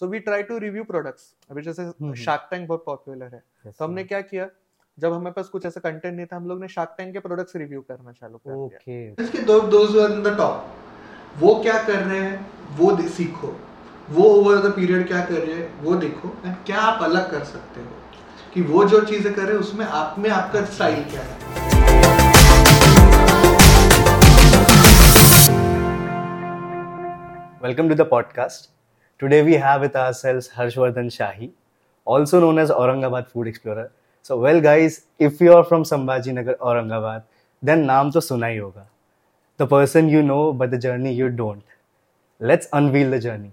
So we try to review products अभी जैसे हम्म। Shark tank बहुत पॉपुलर है। तो हमने क्या किया? जब हमारे पास कुछ ऐसा कंटेंट नहीं था हम लोग ने शार्क टैंक के प्रोडक्ट्स रिव्यू करना चालू कर दिया। ओके इसके दो दोज इन द टॉप वो क्या कर रहे हैं वो सीखो। वो ओवर द पीरियड क्या कर रहे हैं वो देखो। एंड क्या आप अलग कर सकते हो? कि वो जो चीज़ें कर रहे हैं उसमें आप में आपका स्टाइल क्या है? Welcome to the podcast. Today we have with ourselves Harshvardhan Shahi, also known as Aurangabad Food Explorer. So, well, guys, if you are from Sambhaji Nagar, Aurangabad, then naam to suna hi hoga. The person you know, but the journey you don't. Let's unveil the journey.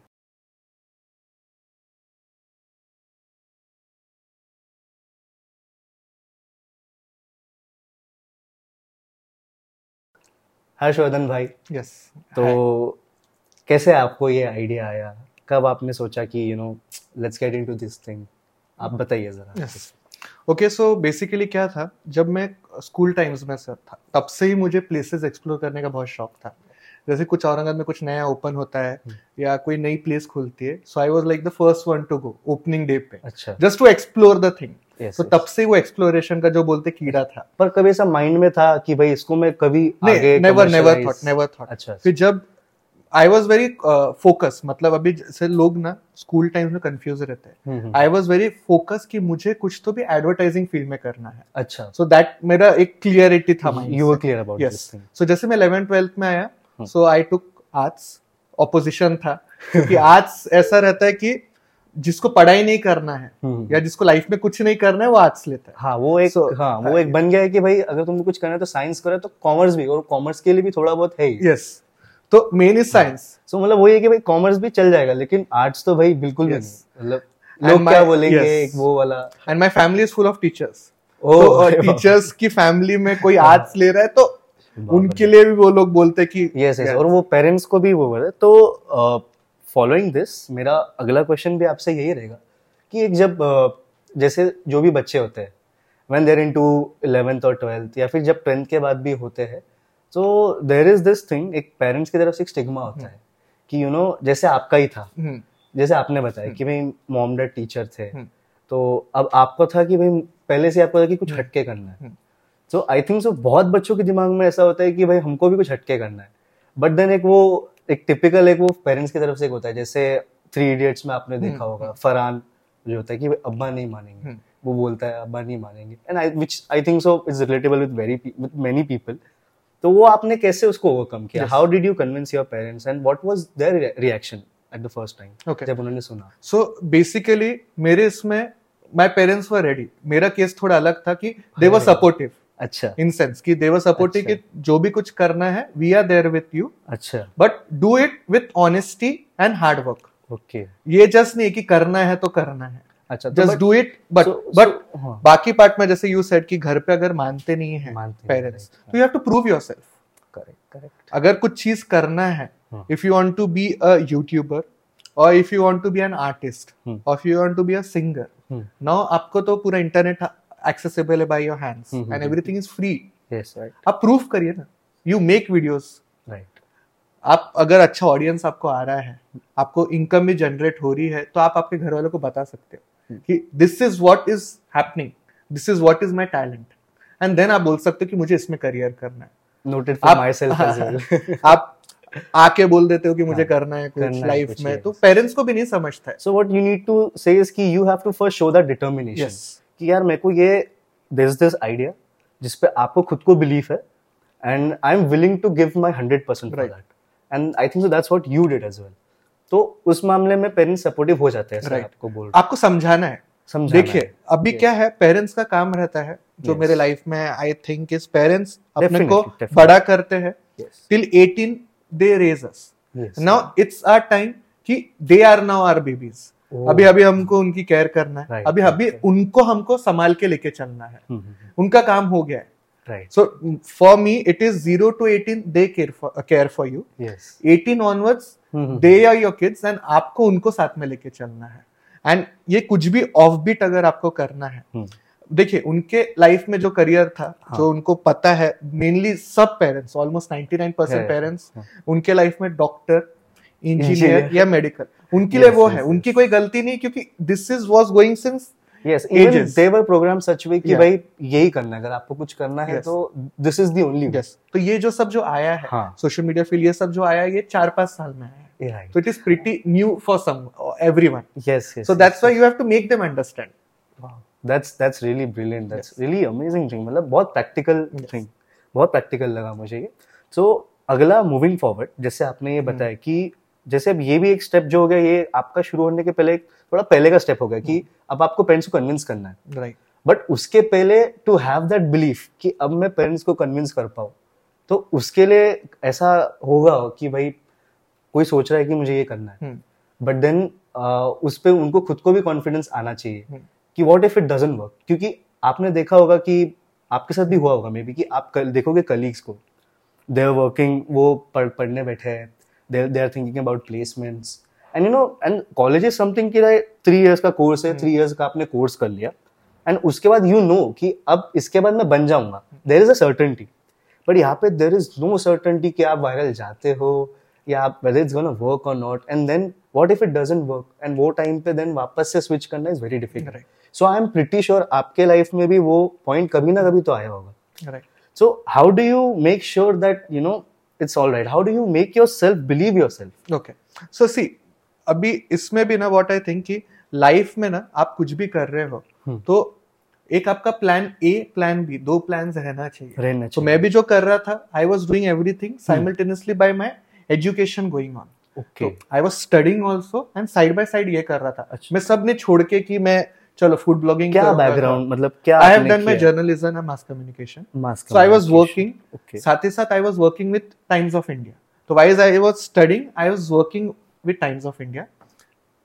Harshvardhan भाई yes yes. तो कैसे आपको ये idea आया कब आपने सोचा कि you know let's get into this thing आप बताइए जरा। ओके सो बेसिकली क्या था? जब मैं स्कूल टाइम्स में सर था तब से ही मुझे प्लेसेस एक्सप्लोर करने का बहुत शौक था। जैसे कुछ औरंगाबाद में कुछ नया ओपन होता है या कोई नई प्लेस खुलती है so I was like the first one to go opening day पे। अच्छा। Just to explore the thing yes, तो yes. तब से वो एक्सप्लोरेशन का जो बोलते कीड़ा था। पर कभी ऐसा माइंड में था कि भाई इसको मैं कभी आगे never never thought never thought अच्छा फिर जब आई वॉज़ वेरी फोकस मतलब अभी जैसे लोग ना स्कूल टाइम में कंफ्यूज रहते हैं। Hmm, hmm, I was very focus कि मुझे कुछ तो भी एडवर्टाइजिंग फ़ील्ड में करना है। अच्छा। सो so दैट मेरा एक क्लियरिटी था you were clear about yes so जैसे मैं 11th 12th में आया. सो आई टुक आर्ट्स ऑपोजिशन था। क्योंकि आर्ट्स ऐसा रहता है कि जिसको पढ़ाई नहीं करना है हम्म, या जिसको लाइफ में कुछ नहीं करना है वो आर्ट्स लेता है। हाँ वो एक So, हाँ वो एक बन गया है कि भाई अगर तुमको कुछ करना है तो साइंस करो तो कॉमर्स भी और कॉमर्स के लिए भी थोड़ा बहुत है ही। यस तो मेन इज़ साइंस सो मतलब वही है कि भाई कॉमर्स भी चल जाएगा लेकिन आर्ट्स तो भाई बिल्कुल Yes. नहीं मतलब लोग क्या बोलेंगे yes. एक वो वाला and my family is full of teachers. Teachers की फैमिली में कोई आर्ट्स ले रहा है तो उनके लिए भी वो लोग बोलते कि यस यस. और वो पेरेंट्स को भी वो बोले तो फॉलोइंग दिस मेरा अगला क्वेश्चन भी आपसे यही रहेगा कि एक जब जैसे जो भी बच्चे होते हैं when they're in to eleventh और ट्वेल्थ या फिर जब टेंथ के बाद भी होते हैं तो देर इज़ दिस थिंग एक पेरेंट्स की तरफ़ से एक स्टिग्मा होता है कि यू नो जैसे आपका ही था। हम्म, जैसे आपने बताया कि भाई मॉम डैड टीचर थे। हम्म। तो अब आपको था कि भाई पहले से आपको था कि कुछ हटके करना है। हम्म। सो आई थिंक सो बहुत बच्चों के दिमाग में ऐसा होता है कि भाई हमको भी कुछ हटके करना है। बट देन एक वो एक टिपिकल एक वो पेरेंट्स की तरफ़ से एक होता है। जैसे थ्री इडियट्स में आपने देखा होगा फरहान जो होता है कि अब्बा नहीं मानेंगे। हम्म। वो बोलता है अब्बा नहीं मानेंगे। And I which I think so is relatable with very with many people तो वो आपने कैसे उसको ओवरकम किया? How did you convince your parents and what was their reaction at the first time जब उन्होंने सुना? सो बेसिकली मेरे इसमें माय पेरेंट्स वर रेडी मेरा केस थोड़ा अलग था कि दे वर सपोर्टिव अच्छा। इन सेंस कि दे वर सपोर्टिव। कि जो भी कुछ करना है we are there with you अच्छा। But do it with honesty and hard work okay ये जस्ट नहीं कि करना है तो करना है। अच्छा just do it but but. बाकी पार्ट में जैसे यू सेड कि घर पे अगर मानते नहीं है पेरेंट्स तो you have to prove yourself correct correct अगर कुछ चीज़ करना है। If you want to be a YouTuber और if you want to be an artist. और if you want to be a singer. Now आपको तो पूरा इंटरनेट एक्सेसिबल है by your hands and everything is free yes right आप proof करिए ना you make videos right आप अगर अच्छा ऑडियंस आपको आ रहा है आपको इनकम भी जनरेट हो रही है तो आप आपके घर वालों को बता सकते हो कि this is what is happening this is what is my talent and then आप बोल सकते हो कि मुझे इसमें करियर करना है। नोटेड फॉर माय सेल्फ आप आके बोल देते हो कि मुझे हाँ, करना है करना कुछ है लाइफ कुछ, में। तो पेरेंट्स को भी नहीं समझता है। So what you need to say is कि you have to first show the determination कि यार मेरे को ये दिस दिस आइडिया जिस पे आपको खुद को बिलीफ है and I am willing to give my 100% for that and I think so that's what you did as well तो उस मामले में पेरेंट्स सपोर्टिव हो जाते हैं Right. आपको बोल आपको समझाना है। समझाना देखिए अभी क्या है पेरेंट्स का काम रहता है जो Yes. मेरे लाइफ में आई थिंक इज़ पेरेंट्स अपने को definitely. बड़ा करते हैं till 18 they raise us now it's our time कि they are now our babies. अभी अभी हमको उनकी केयर करना है। Right, अभी अभी right. उनको हमको संभाल के लेके चलना है। हम्म, हम्म, उनका काम हो गया है। Right so for me it is zero to eighteen they care for you yes 18 onwards hmm, they are your kids and आपको उनको साथ में लेके चलना है एंड ये कुछ भी ऑफ़ बीट अगर आपको करना है हम्म। देखिए उनके लाइफ में जो करियर था हाँ। जो उनको पता है मेनली सब पेरेंट्स ऑलमोस्ट 99 है, परसेंट पेरेंट्स। उनके लाइफ में डॉक्टर इंजीनियर या मेडिकल उनके लिए वो yes, है yes. उनकी कोई गलती नहीं क्योंकि this is was going since yes even they were programmed such way कि Yeah. भाई यही करना है। अगर आपको कुछ करना है Yes. तो this is the only yes तो ये जो सब जो आया है हाँ। सोशल मीडिया फ़ील्ड ये सब जो आया है ये चार पाँच साल में आया है। राइट तो it is pretty new for some everyone yes yes so that's why you have to make them understand that's that's really brilliant that's really amazing thing मतलब बहुत प्रैक्टिकल Yes. थिंग बहुत प्रैक्टिकल लगा मुझे ये। सो अगला moving forward जैसे आपने ये हम्म। बताया कि जैसे अब ये भी एक स्टेप जो हो गया ये आपका शुरू होने के पहले एक थोड़ा पहले का स्टेप हो गया कि हम्म। अब आपको पेरेंट्स को कन्विंस करना है राइट बट उसके पहले टू हैव दैट बिलीफ कि अब मैं पेरेंट्स को कन्विंस कर पाऊँ तो उसके लिए ऐसा होगा कि भाई कोई सोच रहा है कि मुझे ये करना है हम्म। बट देन उस पे उनको खुद को भी कॉन्फिडेंस आना चाहिए हम्म। कि what if it doesn't work क्योंकि आपने देखा होगा कि आपके साथ भी हुआ होगा मे बी कि आप कल देखोगे कलीग्स को दे आर वर्किंग वो पढ़ पढ़ने बैठे हैं they they are thinking about placements and you know and college is something कि थ्री इयर्स का कोर्स है थ्री इयर्स का आपने कोर्स कर लिया। एंड उसके बाद यू नो कि अब इसके बाद मैं बन जाऊँगा। There is a certainty but यहाँ पे देर इज़ नो सर्टनटी कि आप वायरल जाते हो या आप whether it's gonna work or not. And then what if it doesn't work? And वो टाइम पे then वापस से स्विच करना is very difficult. So I am pretty sure आपके लाइफ में भी वो पॉइंट कभी ना कभी तो आया होगा। So how do you make sure that you know it's all right how do you make yourself believe yourself okay so see अभी इसमें भी ना व्हाट आई थिंक कि लाइफ में ना आप कुछ भी कर रहे हो हम्म। तो एक आपका प्लान ए प्लान बी दो प्लान रहना चाहिए। रहना चाहिए। तो मैं भी जो कर रहा था I was doing everything simultaneously by my education going on okay I was studying also and side by side ये कर रहा था। अच्छा। मैं सबने छोड़ के कि मैं चलो फ़ूड ब्लॉगिंग क्या बैकग्राउंड मतलब क्या I have done my journalism and mass communication so I was working okay साथ ही साथ I was working with Times of India तो wise I was studying I was working with Times of India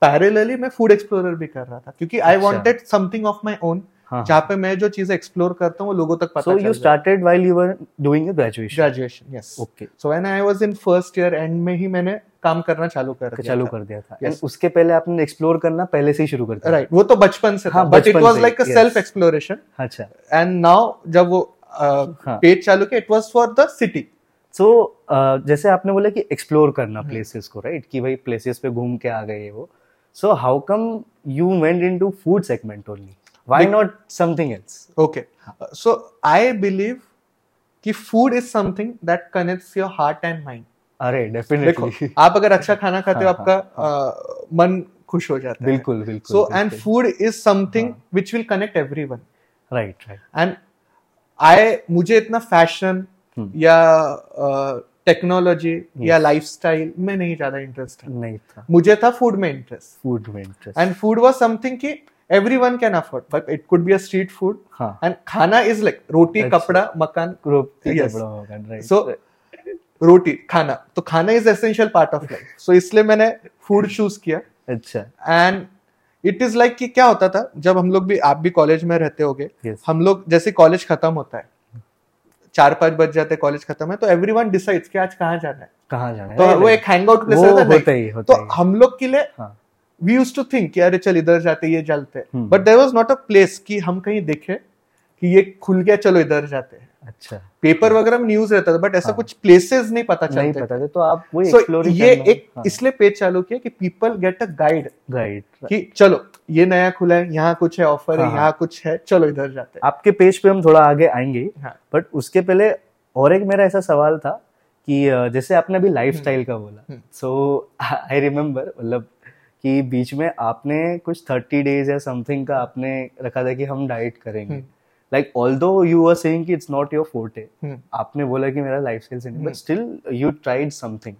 parallelly मैं food explorer भी कर रहा था क्योंकि I. Wanted something of my own हाँ जहाँ पे मैं जो चीज़ें एक्सप्लोर करता हूँ वो लोगों तक पता so you started while you were doing your graduation graduation yes okay so when I was in first year and में ही मैंने काम करना चालू कर दिया चालू कर दिया था। Yes. उसके पहले आपने एक्सप्लोर करना पहले से ही शुरू कर दिया राइट right. वो तो बचपन से था। हाँ, but it was like a self exploration अच्छा। एंड नाउ जब वो हाँ. पेज चालू किया it was for the city so जैसे आपने बोला कि एक्सप्लोर करना हम्म। प्लेसेस को राइट कि भाई प्लेसेस पे घूम के आ गए वो। So how come you went into food segment only why Bec- not something else okay so I believe कि food is something that connects your heart and mind अरे डेफिनेटली आप अगर अच्छा खाना खाते हो हाँ, आपका अ, मन खुश हो जाता है। बिल्कुल बिल्कुल so and food is something हाँ। Which will connect everyone right right and I मुझे इतना फ़ैशन हम्म। या टेक्नोलॉजी या लाइफस्टाइल में नहीं ज़्यादा इंटरेस्ट है नहीं था। मुझे था फ़ूड में इंटरेस्ट फ़ूड में interest and food was something कि everyone can afford but it could be a street food हाँ. एंड खाना इज़ लाइक रोटी। कपड़ा मकान Yes. सो रोटी खाना. तो खाना is essential part of life so इसलिए मैंने फ़ूड चूज़ किया. अच्छा. एंड इट इज़ लाइक कि क्या होता था? जब हम लोग भी आप भी कॉलेज में रहते होगे Yes. हम लोग जैसे कॉलेज खत्म होता है चार पाँच बज जाते कॉलेज खत्म है तो एवरी वन डिसाइड्स कि आज कहाँ जाना है। कहाँ जाना है? तो वो एक हैंग आउट प्लेस है होता ही तो हम लोग के लिए हाँ. वी यूज़ टू थिंक कि अरे चल इधर जाते ये चलते हम्म। But there was not a place कि हम कहीं देखे कि ये खुल गया चलो इधर जाते हैं अच्छा पेपर वगैरह में न्यूज़ रहता था बट ऐसा हाँ। कुछ प्लेसेस नहीं पता नहीं पता था तो आप वो एक्सप्लोर ये एक हाँ। इसलिए पेज चालू किया कि people get a guide right कि चलो ये नया खुला है यहाँ कुछ है ऑफ़र हाँ। है हाँ, यहाँ कुछ है चलो इधर जाते हैं आपके पेज पे हम थोड़ा आगे आएँगे हाँ। बट उसके पहले और एक मेरा ऐसा सवाल था कि जैसे आपने अभी लाइफ स्टाइल का बोला हम्म। सो आई रिमेम्बर मतलब कि बीच में आपने कुछ थर्टी डेज़ या समथिंग का आपने रखा था कि हम डाइट करेंगे हम्म। Like although you are saying कि इट्स नॉट योर फोर्टे हम्म। आपने बोला कि मेरा लाइफ स्टाइल से नहीं but hmm. Still you tried something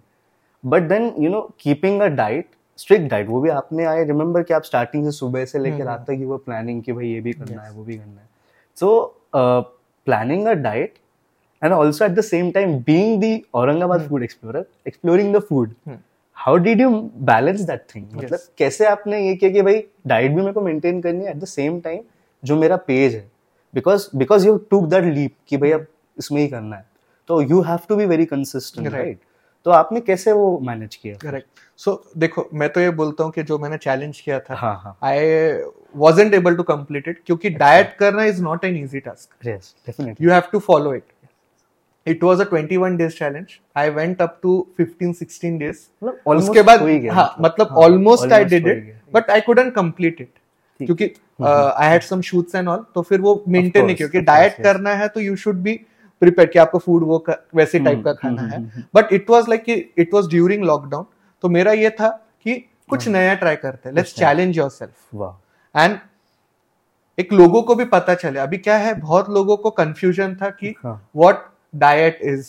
but then you know keeping a diet strict diet वो भी आपने आई रिमेम्बर कि आप स्टार्टिंग से सुबह से लेकर हम्म। रात तक यू वर प्लानिंग कि भाई ये भी करना Yes. है वो भी करना है so planning a diet and also at the same time being the Aurangabad Hmm. food explorer, exploring the How did you balance that thing? मतलब कैसे आपने ये किया कि भाई डाइट भी मेरे को मेंटेन करनी है एट द सेम टाइम जो मेरा पेज है because because you took that leap कि भाई अब इसमें ही करना है। तो you have to be very consistent right तो आपने कैसे वो मैनेज किया? करेक्ट सो so, देखो मैं तो ये बोलता हूँ कि जो मैंने चैलेंज किया था I wasn't able to complete it क्योंकि डाइट करना is not an easy task you have to follow it. It was a 21 days challenge I went up to 15 16 days उसके बाद हो ही हाँ मतलब हाँ, almost I did it but I couldn't complete it क्योंकि I had some shoots and all तो फिर वो मेंटेन नहीं क्योंकि डाइट करना है तो यू शुड बी प्रिपेयर कि आपको फ़ूड वो वैसे टाइप हम्म, का खाना हम्म, है। हम्म, हम्म। But it was like it was during lockdown तो मेरा ये था कि कुछ नया ट्राई करते हैं। लेट्स चैलेंज योरसेल्फ वाह। एंड एक लोगों को भी पता चले। अभी क्या है बहुत लोगों को कंफ्यूजन था कि हाँ। व्हाट डाइट इज़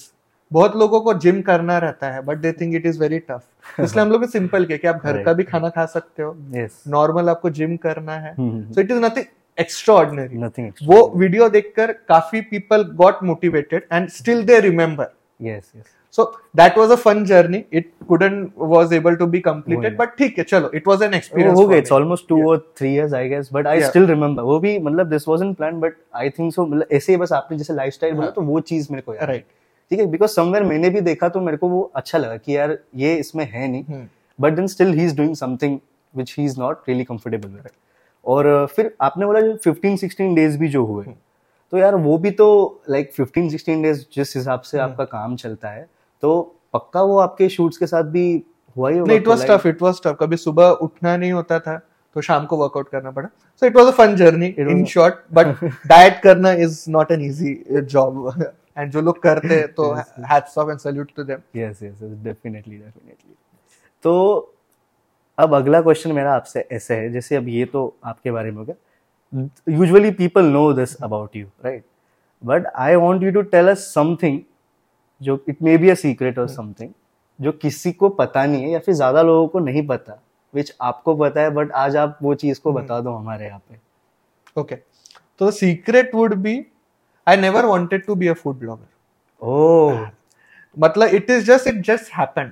बहुत लोगों को जिम करना रहता है but they think it is very tough इसलिए हम लोग सिंपल के कि आप घर का भी खाना खा सकते हो। नॉर्मल आपको जिम करना है। So it is nothing extraordinary nothing वो वीडियो देखकर काफ़ी people got motivated and still they remember yes yes so that was a fun journey it couldn't was able to be completed वही। But ठीक है चलो it was an वो experience हो गए इट्स ऑलमोस्ट टू और three years I guess but I Yeah. Still remember वो भी मतलब this wasn't plan but I think so मतलब ऐसे ही बस आपने जैसे लाइफस्टाइल बोला हाँ। तो वो चीज़ मेरे को है। राइट ठीक है बिकॉज़ समवेयर मैंने भी देखा तो मेरे को वो अच्छा लगा कि यार ये इसमें है नहीं हम्म। But then still he is doing something which he is not really comfortable और uh, फिर आपने बोला जो 15 16 डेज़ भी जो हुए तो यार वो भी तो लाइक 15 16 डेज़ जिस हिसाब से आपका काम चलता है तो पक्का वो आपके शूट्स के साथ भी हुआ ही होगा it was tough it was tough कभी सुबह उठना नहीं होता था तो शाम को वर्कआउट करना पड़ा। So it was a fun journey in short but diet करना is not an easy job and जो लोग करते हैं तो. Hats off and salute to them yes yes definitely definitely तो अब अगला क्वेश्चन मेरा आपसे ऐसे है जैसे अब ये तो आपके बारे में हो गया। Usually people know this about you right but I want you to tell us something जो it may be a secret और समथिंग जो किसी को पता नहीं है या फिर ज़्यादा लोगों को नहीं पता विच आपको पता है बट आज आप वो चीज़ को बता दो हमारे यहाँ पे। ओके तो the secret would be I never wanted to be a food blogger oh मतलब it is just it just happened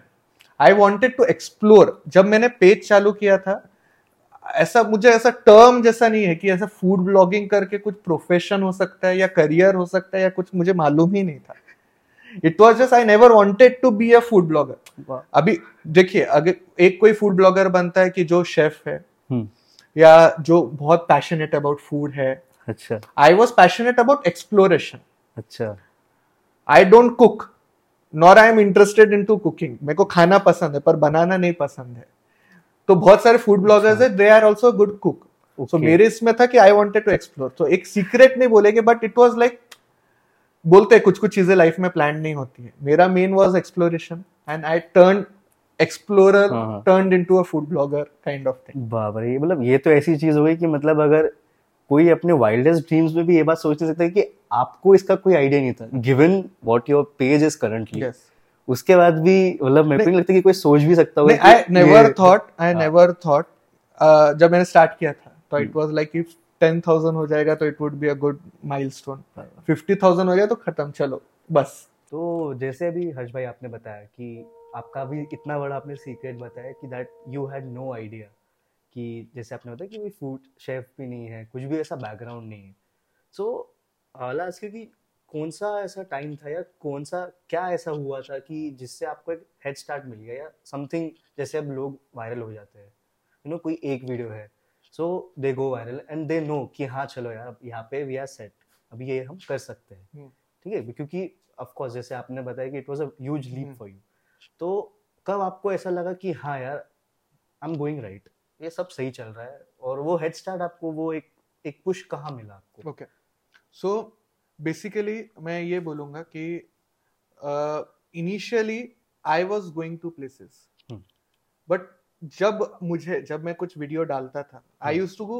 I wanted to explore जब मैंने पेज चालू किया था ऐसा मुझे ऐसा टर्म जैसा नहीं है कि ऐसा फ़ूड ब्लॉगिंग करके कुछ प्रोफेशन हो सकता है या करियर हो सकता है या कुछ मुझे मालूम ही नहीं था। It was just I never wanted to be a food blogger अभी देखिए अगर एक कोई फ़ूड ब्लॉगर बनता है कि जो शेफ है हम्म। या जो बहुत पैशनेट अबाउट फ़ूड है अच्छा। I was passionate about exploration अच्छा। I don't cook nor I am interested in to cooking मेरे को खाना पसंद है पर बनाना नहीं पसंद है। तो बहुत सारे फ़ूड ब्लॉगर्स है they are also good cook so मेरे इसमें था कि आई वॉन्टेड टू एक्सप्लोर तो एक सीक्रेट नहीं बोलेंगे बट इट वॉज़ लाइक बोलते हैं कुछ कुछ चीज़ें लाइफ में प्लान नहीं होती है मेरा main was exploration and I turn explorer. Turn into a food blogger kind of thing Babar ये मतलब ये तो ऐसी चीज़ हो गई कि मतलब अगर कोई अपने वाइल्डेस्ट ड्रीम्स में भी ये बात सोच नहीं सकता कि आपको इसका कोई आइडिया नहीं था given what your page is currently उसके बाद भी मतलब मेरे को लगता कि कोई सोच भी सकता होगा I never thought I. Never thought जब मैंने स्टार्ट किया था तो। It was like if ten thousand हो जाएगा तो it would be a good milestone हाँ। फिफ्टी थाउज़ेंड हो गया तो खत्म चलो बस। तो जैसे अभी हर्ष भाई आपने बताया कि आपका भी इतना बड़ा आपने सीक्रेट बताया कि that you had no idea कि जैसे आपने बताया कि फ़ूड शेफ भी नहीं है कुछ भी ऐसा बैकग्राउंड नहीं है। सो so, आज कि कौन सा ऐसा टाइम था या कौन सा क्या ऐसा हुआ था कि जिससे आपको एक हेड स्टार्ट मिल गया या समथिंग जैसे अब लोग वायरल हो जाते हैं। यू नो कोई एक वीडियो है so they go viral and they know कि हाँ चलो यार अब यहाँ पे वी आर सेट अभी ये हम कर सकते हैं। हम्म। ठीक है? क्योंकि ऑफ़ कोर्स जैसे आपने बताया कि it was a huge leap. For you तो कब आपको ऐसा लगा कि हाँ यार आई एम गोइंग राइट ये सब सही चल रहा है और वो हेड स्टार्ट आपको वो एक एक पुश कहाँ मिला आपको? ओके सो बेसिकली मैं ये बोलूँगा कि initially I was going to places. But जब मुझे जब मैं कुछ वीडियो डालता था आई। यूज़ टू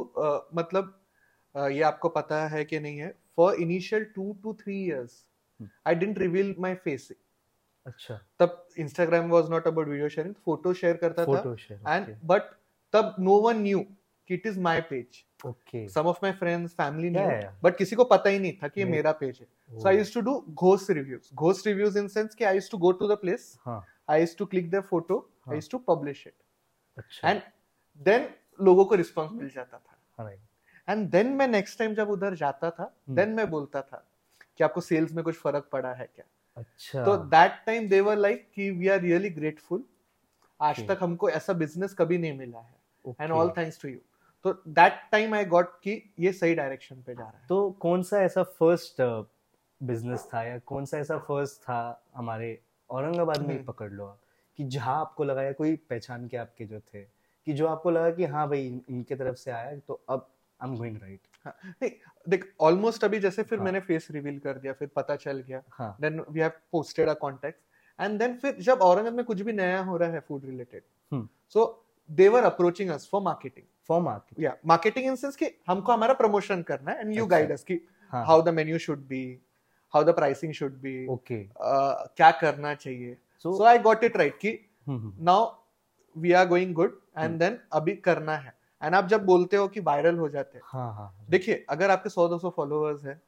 मतलब uh, ये आपको पता है कि नहीं है for initial two two three years hmm. I didn't reveal my face अच्छा तब Instagram was not about video sharing photo share करता था फ़ोटो एंड बट तब no one knew that it is my page okay some of my friends family knew. But किसी को पता ही नहीं था कि ये मेरा पेज है So I used to do ghost reviews. Ghost reviews in sense कि I used to go to the place, हाँ I used to click their photo, हाँ. I used to it, अच्छा then लोगों को रिस्पॉन्स मिल जाता था. एंड देन मैं नेक्स्ट टाइम जब उधर जाता था, हम्म. देन मैं बोलता था कि आपको सेल्स में कुछ फ़र्क पड़ा है क्या? अच्छा तो that time they were like कि वी आर रियली ग्रेटफुल. आज Okay. तक हमको ऐसा बिज़नेस कभी नहीं मिला है and all thanks to you. तो दैट टाइम आई गॉट कि ये सही डायरेक्शन पे जा रहा है. तो कौन सा ऐसा फ़र्स्ट बिज़नेस था या कौन सा ऐसा फ़र्स्ट था हमारे औरंगाबाद में हम्म। पकड़ लो आप कि जहाँ आपको लगा या कोई पहचान के आपके जो थे कि जो आपको लगा कि हाँ भाई इन- इनके तरफ़ से आया तो अब आई एम गोइंग राइट नहीं देख ऑलमोस्ट अभी जैसे फिर हाँ। मैंने फेस रिवील कर दिया फिर पता चल गया then we have posted a contact and then फिर जब औरंगाबाद में कुछ भी नया हो रहा है food related. So they were approaching us for marketing for market या मार्केटिंग इन सेंस कि हमको हमारा प्रमोशन करना है एंड यू। गाइड अस कि how the menu should be how the pricing should be okay क्या करना चाहिए so so I got it right कि हम्म, now we are going good and hmm. Then अभी करना है। एंड आप जब बोलते हो कि वायरल हो जाते हैं हाँ हाँ देखिए अगर आपके 100 200 फॉलोअर्स है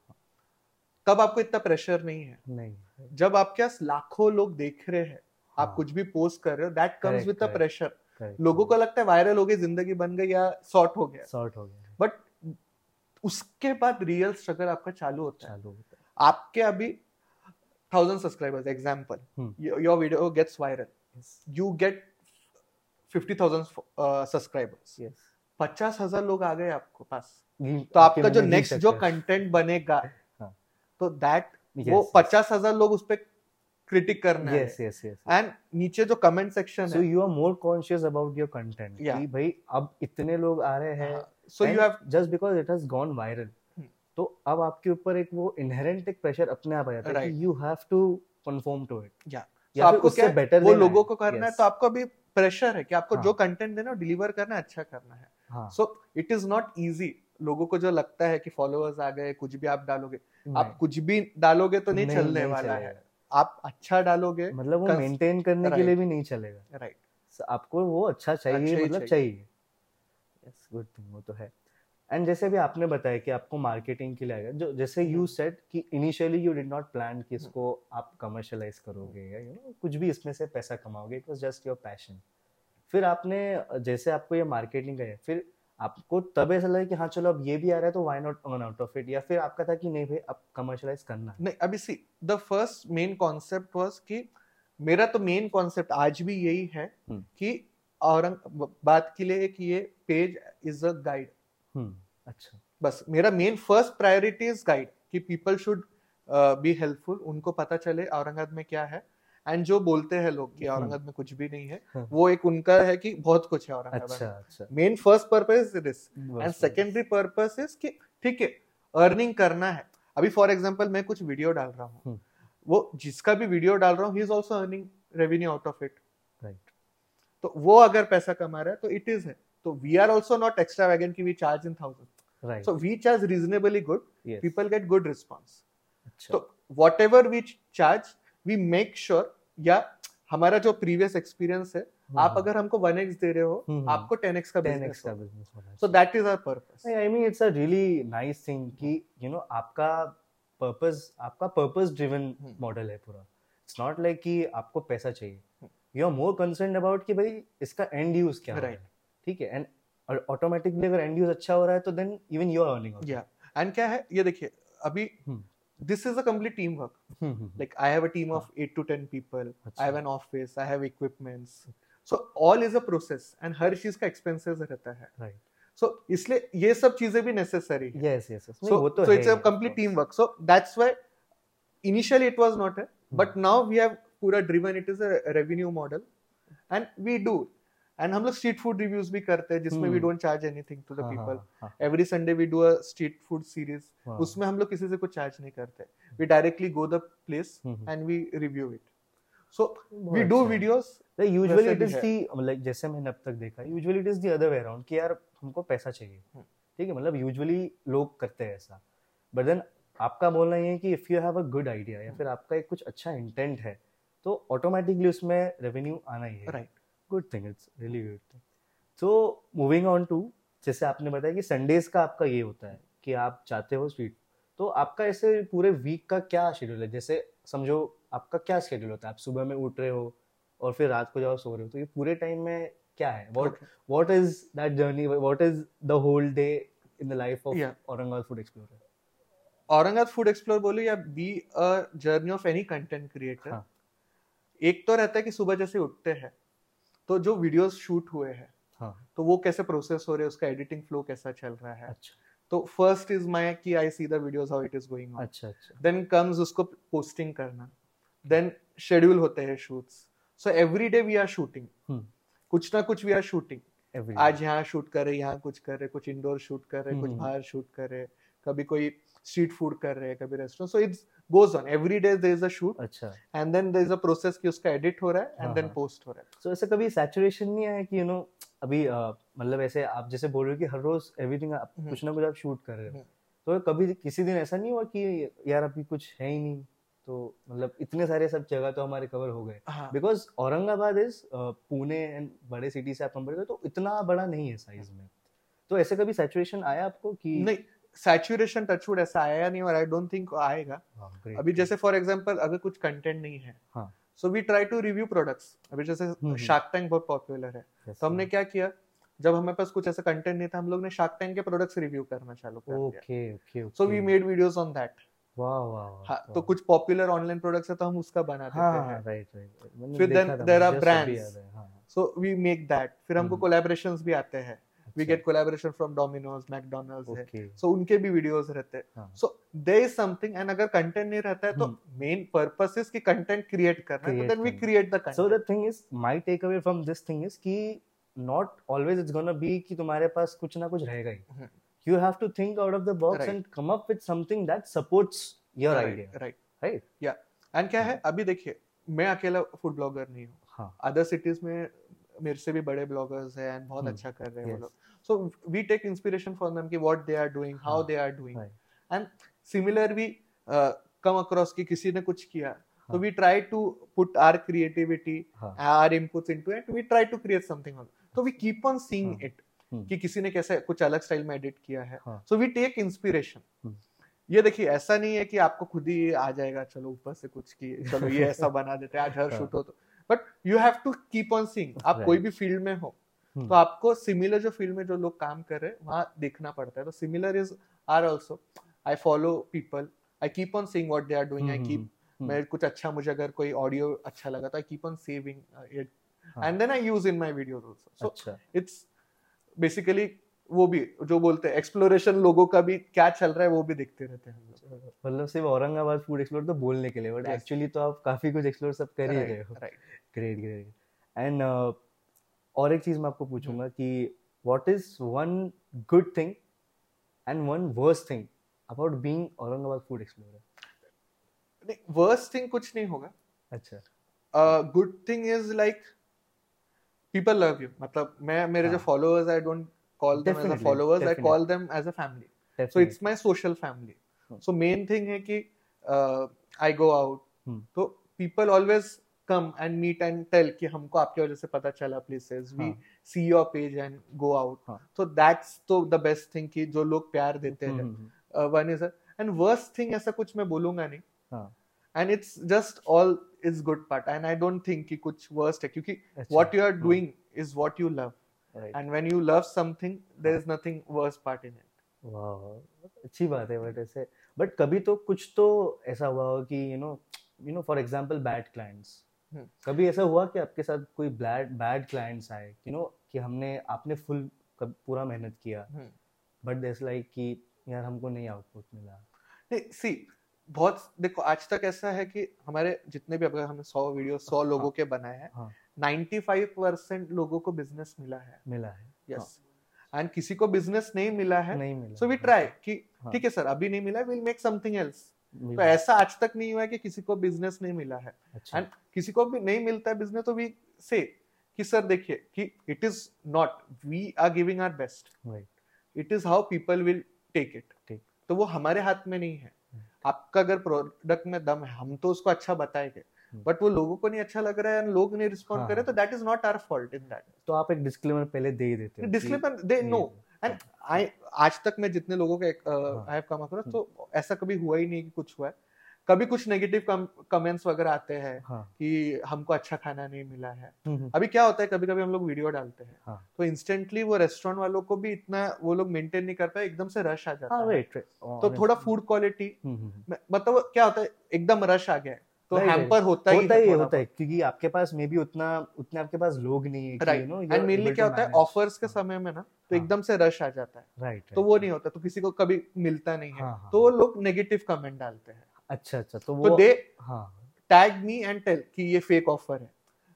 तब आपको इतना प्रेशर नहीं है। नहीं। जब आपके पास लाखों लोग देख रहे हैं आप हाँ। कुछ भी पोस्ट कर रहे हो that comes with the pressure लोगों को लगता है वायरल हो गई ज़िंदगी बन गई या शॉर्ट हो गया। सॉर्ट हो गया। बट उसके बाद रियल स्ट्रगल आपका चालू होता है। चालू होता है। आपके अभी thousand subscribers example hmm. Your video gets viral Yes. You get fifty thousand subscribers Yes. पचास हज़ार लोग आ गए आपको पास तो आपका जो नेक्स्ट जो कंटेंट बनेगा हाँ। तो दैट वो पचास हज़ार लोग उस पर क्रिटिक करना yes है yes yes एंड नीचे जो कमेंट सेक्शन so है you are more conscious about your content Yeah. कि भाई अब इतने लोग आ रहे हैं so you have just because it has gone viral. तो अब आपके ऊपर एक वो इनहेरेंट एक प्रेशर अपने आप आ जाता है कि you have to confirm to it या या आपको उससे बेटर वो लोगों को करना है तो आपको अभी प्रेशर है कि आपको हाँ। जो कंटेंट देना है डिलीवर करना है अच्छा करना है। So it is not easy लोगों को जो लगता है कि फॉलोअर्स आ गए कुछ भी आप डालोगे। आप कुछ भी डालोगे तो नहीं, नहीं, चलने नहीं वाला है। आप अच्छा डालोगे मतलब वो मेंटेन करने के लिए भी नहीं चलेगा। राइट आपको वो अच्छा चाहिए अच्छा मतलब चाहिए। चाहिए। यस गुड थिंग वो तो है। एंड जैसे भी आपने बताया कि आपको मार्केटिंग के लिए आएगा जो जैसे यू सेट सेड कि initially you did not plan कि इसको आप कमर्शलाइज करोगे या यू नो कुछ भी इसमें से पैसा कमाओगे it was just your passion फिर आपने जैसे आपको ये मार्केटिंग का है फिर आपको तब ऐसा लगा कि हाँ चलो अब ये भी आ रहा है तो why not earn out of it या फिर आपका था कि नहीं भाई अब कमर्शलाइज करना नहीं अभी see the first main concept was कि मेरा तो मेन कॉन्सेप्ट आज भी यही है हम्म। कि औरंगाबाद के लिए कि ये page is a guide hmm अच्छा। बस मेरा main first priority is guide कि पीपल शुड बी हेल्पफुल उनको पता चले औरंगाबाद में क्या है। एंड जो बोलते हैं लोग कि हम्म। औरंगाबाद में कुछ भी नहीं है हाँ। वो एक उनका है कि बहुत कुछ है औरंगाबाद। अच्छा अच्छा। Main first purpose is this and secondary purpose is कि ठीक है अर्निंग करना है। अभी फॉर एग्जांपल मैं कुछ वीडियो डाल रहा हूँ। हम्म। वो जिसका भी वीडियो डाल रहा हूँ ही is also earning revenue out of it right तो वो अगर पैसा कमा रहा है तो इट इज़ है। तो we are also not extravagant की we charge in thousand right so we charge reasonably good yes people get good response अच्छा. तो whatever we charge we make sure या हमारा जो प्रीवियस एक्सपीरियंस है आप अगर हमको वन एक्स दे रहे हो हम्म। आपको टेन एक्स का 10x बिज़नेस का बिज़नेस होना so that is our purpose I mean it's a really nice thing कि यू नो आपका पर्पस आपका पर्पस ड्रिवन हम्म। मॉडल है पूरा. इट्स नॉट लाइक कि आपको पैसा चाहिए. You are more concern about कि भाई इसका एंड यूज़ क्या है Right. ठीक है? एंड ऑटोमेटिकली अगर एंड यूज़ अच्छा हो रहा है तो then even you are earning and क्या है? ये देखिए अभी this is a complete team work like I have a team of 8 to 10 people I have an office I have equipments so all is a process and हर चीज़ का expenses रहता है। Right सो इसलिए ये सब चीज़ें भी necessary yes yes so so it's a complete team work so that's why initially it was not but now we have पूरा driven it is a revenue model and we do and हम लोग street food reviews भी करते हैं जिसमें to the हाँ, people. हाँ, हाँ, every sunday we do a street food series. हाँ। उसमें हम लोग किसी से कुछ चार्ज नहीं करते. Place hmm. and we review it. So बहुत we do अच्छा है। videos. Usually it is. दी मतलब जैसे मैंने अब तक देखा usually it is the other way around कि यार हमको पैसा चाहिए। हम्म। ठीक है मतलब यूजुअली लोग करते हैं ऐसा। बट देन आपका बोलना ये है कि if you have a good idea या फिर आपका एक कुछ अच्छा इंटेंट है तो ऑटोमेटिकली उसमें रेवेन्यू आना ही है। Right. Good thing it's really good thing so moving on to जैसे आपने बताया कि संडेज का आपका ये होता है कि आप चाहते हो स्वीट तो आपका ऐसे पूरे वीक का क्या शेड्यूल है? जैसे समझो आपका क्या शेड्यूल होता है? आप सुबह में उठ रहे हो और फिर रात को आप सो रहे हो तो ये पूरे टाइम में क्या है? What. What is that journey what is the whole day in the life of. Aurangabad food explorer Aurangabad food explore बोलो या be a journey of any content creator. एक तो रहता है कि सुबह जैसे उठते हैं तो जो वीडियोस शूट हुए हैं हाँ। तो वो कैसे प्रोसेस हो रहे हैं उसका एडिटिंग फ्लो कैसा चल रहा है? अच्छा। तो फ़र्स्ट इज़ माय कि I see the videos how it is going on अच्छा अच्छा। देन कम्स उसको पोस्टिंग करना। देन शेड्यूल होते हैं shoots so every day we are shooting कुछ ना कुछ वी आर शूटिंग आज यहाँ शूट कर रहे यहाँ कुछ कर रहे कुछ इंडोर शूट कर रहे कुछ हम्म। बाहर शूट कर रहे। कभी कोई स्ट्रीट फ़ूड कर रहे हैं कभी restaurant so it's goes on every day there is a shoot अच्छा। And then there is a process कि उसका एडिट हो रहा है हाँ, एंड देन हाँ। पोस्ट हो रहा है। सो ऐसा कभी सैचुरेशन नहीं आया कि यू नो अभी अ, मतलब ऐसे आप जैसे बोल रहे हो कि हर रोज एवरीथिंग आप हम्म। कुछ ना कुछ आप शूट कर रहे हो। हम्म। तो कभी किसी दिन ऐसा नहीं हुआ कि यार अभी कुछ है ही नहीं? तो मतलब इतने सारे सब जगह तो हमारे कवर हो गए। हाँ। Because Aurangabad is Pune and बड़े सिटी से आप कंपेयर करें तो इतना बड़ा नहीं है साइज़ में। तो ऐसे कभी सैचुरेशन आया आपको कि नहीं सैचुरेशन टचवुड ऐसा आया नहीं और आई डोंट थिंक आएगा। हाँ, great. अभी जैसे फॉर एग्जांपल अगर कुछ कंटेंट नहीं है हाँ। So we try to review products अभी जैसे हम्म। शार्क टैंक बहुत पॉपुलर है। Yes, तो हमने क्या किया जब हमारे पास कुछ ऐसा कंटेंट नहीं था हम लोग ने शार्क टैंक के प्रोडक्ट्स रिव्यू करना चालू कर okay okay so we made videos on that वाह वाह वाह, हाँ तो कुछ पॉपुलर ऑनलाइन प्रोडक्ट्स है तो हम उसका बना हाँ देते हाँ हैं। राइट राइट फिर there are brands. हाँ सो वी मेक दैट फिर हमको हम्म। कोलैबोरेशंस भी आते हैं। We. Get collaboration from Domino's McDonald's है। सो उनके भी वीडियोस रहते हैं। हाँ। So there is something and अगर कंटेंट नहीं रहता है तो। मेन पर्पस इज़ कि कंटेंट क्रिएट करना है then we create the content so the thing is my take away from this thing is कि not always it's gonna be कि तुम्हारे पास कुछ ना कुछ रहेगा ही। You have to think out of the box and come up with something that supports your idea right right या and क्या है? अभी देखिए मैं अकेला फ़ूड ब्लॉगर नहीं हूँ। हाँ। अदर सिटीज़ में मेरे से भी बड़े ब्लॉगर्स हैं एंड बहुत हम्म, अच्छा कर रहे हैं वो लोग। So we take inspiration from them कि what they are doing how हाँ, they are doing and similar we come across कि किसी ने कुछ किया तो हाँ. We try to put our creativity हाँ. Inputs into it we try to create something तो वी कीप ऑन सीइंग हाँ. इट हम्म, कि किसी ने कैसे कुछ अलग स्टाइल में एडिट किया है। हाँ. So we take inspiration. ये देखिए ऐसा नहीं है कि आपको खुद ही आ जाएगा चलो ऊपर से कुछ की चलो ये ऐसा बना देते हैं आज हर हाँ. शूट हो तो। But you have to keep on seeing आप Right. कोई भी फ़ील्ड में हो हम्म, तो आपको सिमिलर जो फ़ील्ड में जो लोग काम कर रहे हैं वहाँ देखना पड़ता है। तो similar is are also I follow people I keep on seeing what they are doing I keep मैं कुछ अच्छा मुझे अगर कोई ऑडियो अच्छा लगा तो I keep on saving it. And then I use in my videos also so अच्छा। इट्स बेसिकली वो भी जो बोलते हैं एक्सप्लोरेशन लोगों का भी क्या चल रहा है वो भी देखते रहते हैं मतलब सिर्फ़ औरंगाबाद फ़ूड एक्सप्लोर तो बोलने के लिए बट एक्चुअली तो आप काफ़ी कुछ एक्सप्लोर सब कर ही रहे हो। ग्रेट ग्रेट एंड और एक चीज़ मैं आपको पूछूँगा कि what is one good thing and one worst thing about being Aurangabad food explorer नहीं वर्स्ट थिंग कुछ नहीं होगा। अच्छा। Good thing is like people love you मतलब मैं मेरे जो. Followers I don't as a Definitely, followers I definitely. Call them as a family so it's my social family Hmm. So main thing है कि आई गो आउट Hmm. तो people always come and meet and tell कि हमको आपकी वजह से पता चला places we. See your page and go out. तो दैट्स तो द बेस्ट थिंग कि जो लोग प्यार देते हम्म, हैं. One is and worst thing ऐसा कुछ मैं बोलूँगा नहीं. And it's just all is good part and I don't think कि कुछ वर्स्ट है. क्योंकि what you are हाँ. doing is what you love. Right. and when you love something there is nothing worse part in it वाह अच्छी बात है but ऐसे बट कभी तो कुछ तो ऐसा हुआ हो कि you know you know for example bad clients. कभी ऐसा हुआ कि आपके साथ कोई बैड बैड क्लाइंट्स आए यू नो कि हमने आपने फुल पूरा मेहनत किया। बट देस लाइक कि यार हमको नहीं आउटपुट मिला नहीं सी बहुत देखो आज तक ऐसा है कि हमारे जितने भी अगर हमने सौ वीडियो सौ लोगों के बनाए हैं हाँ 95 परसेंट लोगों को बिज़नेस मिला है। मिला है। यस एंड किसी को बिज़नेस नहीं मिला है नहीं मिला सो वी ट्राई कि हाँ. ठीक है सर अभी नहीं मिला विल मेक समथिंग एल्स तो ऐसा आज तक नहीं हुआ है कि किसी को बिज़नेस नहीं मिला है। अच्छा। एंड किसी को भी नहीं मिलता है बिज़नेस तो वी से कि सर देखिए कि it is not we are giving our best right it is how people will take it ठीक। तो वो हमारे हाथ में नहीं है। हम्म। आपका अगर प्रोडक्ट में दम है हम तो उसको अच्छा बताएँगे। बट वो लोगों को नहीं अच्छा लग रहा है लोग नहीं रिस्पॉन्ड हाँ, कर रहे तो। That is not our fault in that तो आप एक डिस्क्लेमर पहले दे ही देते हो डिस्क्लेमर दे नो एंड आई आज तक मैं जितने लोगों के। आई हैव कम अक्रॉस तो ऐसा कभी हुआ ही नहीं कि कुछ हुआ है। कभी कुछ नेगेटिव कमेंट्स वगैरह आते हैं हाँ। कि हमको अच्छा खाना नहीं मिला है। हम्म, हम्म, अभी क्या होता है कभी कभी हम लोग वीडियो डालते हैं। हाँ। तो इंस्टेंटली वो रेस्टोरेंट वालों को भी इतना वो लोग मेंटेन नहीं कर पाए एकदम से रश आ जाता हाँ है। तो थोड़ा फ़ूड क्वालिटी मतलब क्या होता है एकदम रश आ गया है। तो. हैम्पर होता ही होता ही होता है। क्योंकि आपके पास मे भी उतना उतने आपके पास लोग नहीं है राइट एंड मेनली क्या होता है ऑफर्स के समय में ना तो हाँ। एकदम से रश आ जाता है। राइट तो वो नहीं होता तो किसी को कभी मिलता नहीं है। हाँ, हाँ, तो वो लोग नेगेटिव कमेंट डालते हैं। अच्छा अच्छा तो तो वो दे हाँ। टैग मी एंड टेल कि ये फेक ऑफ़र है।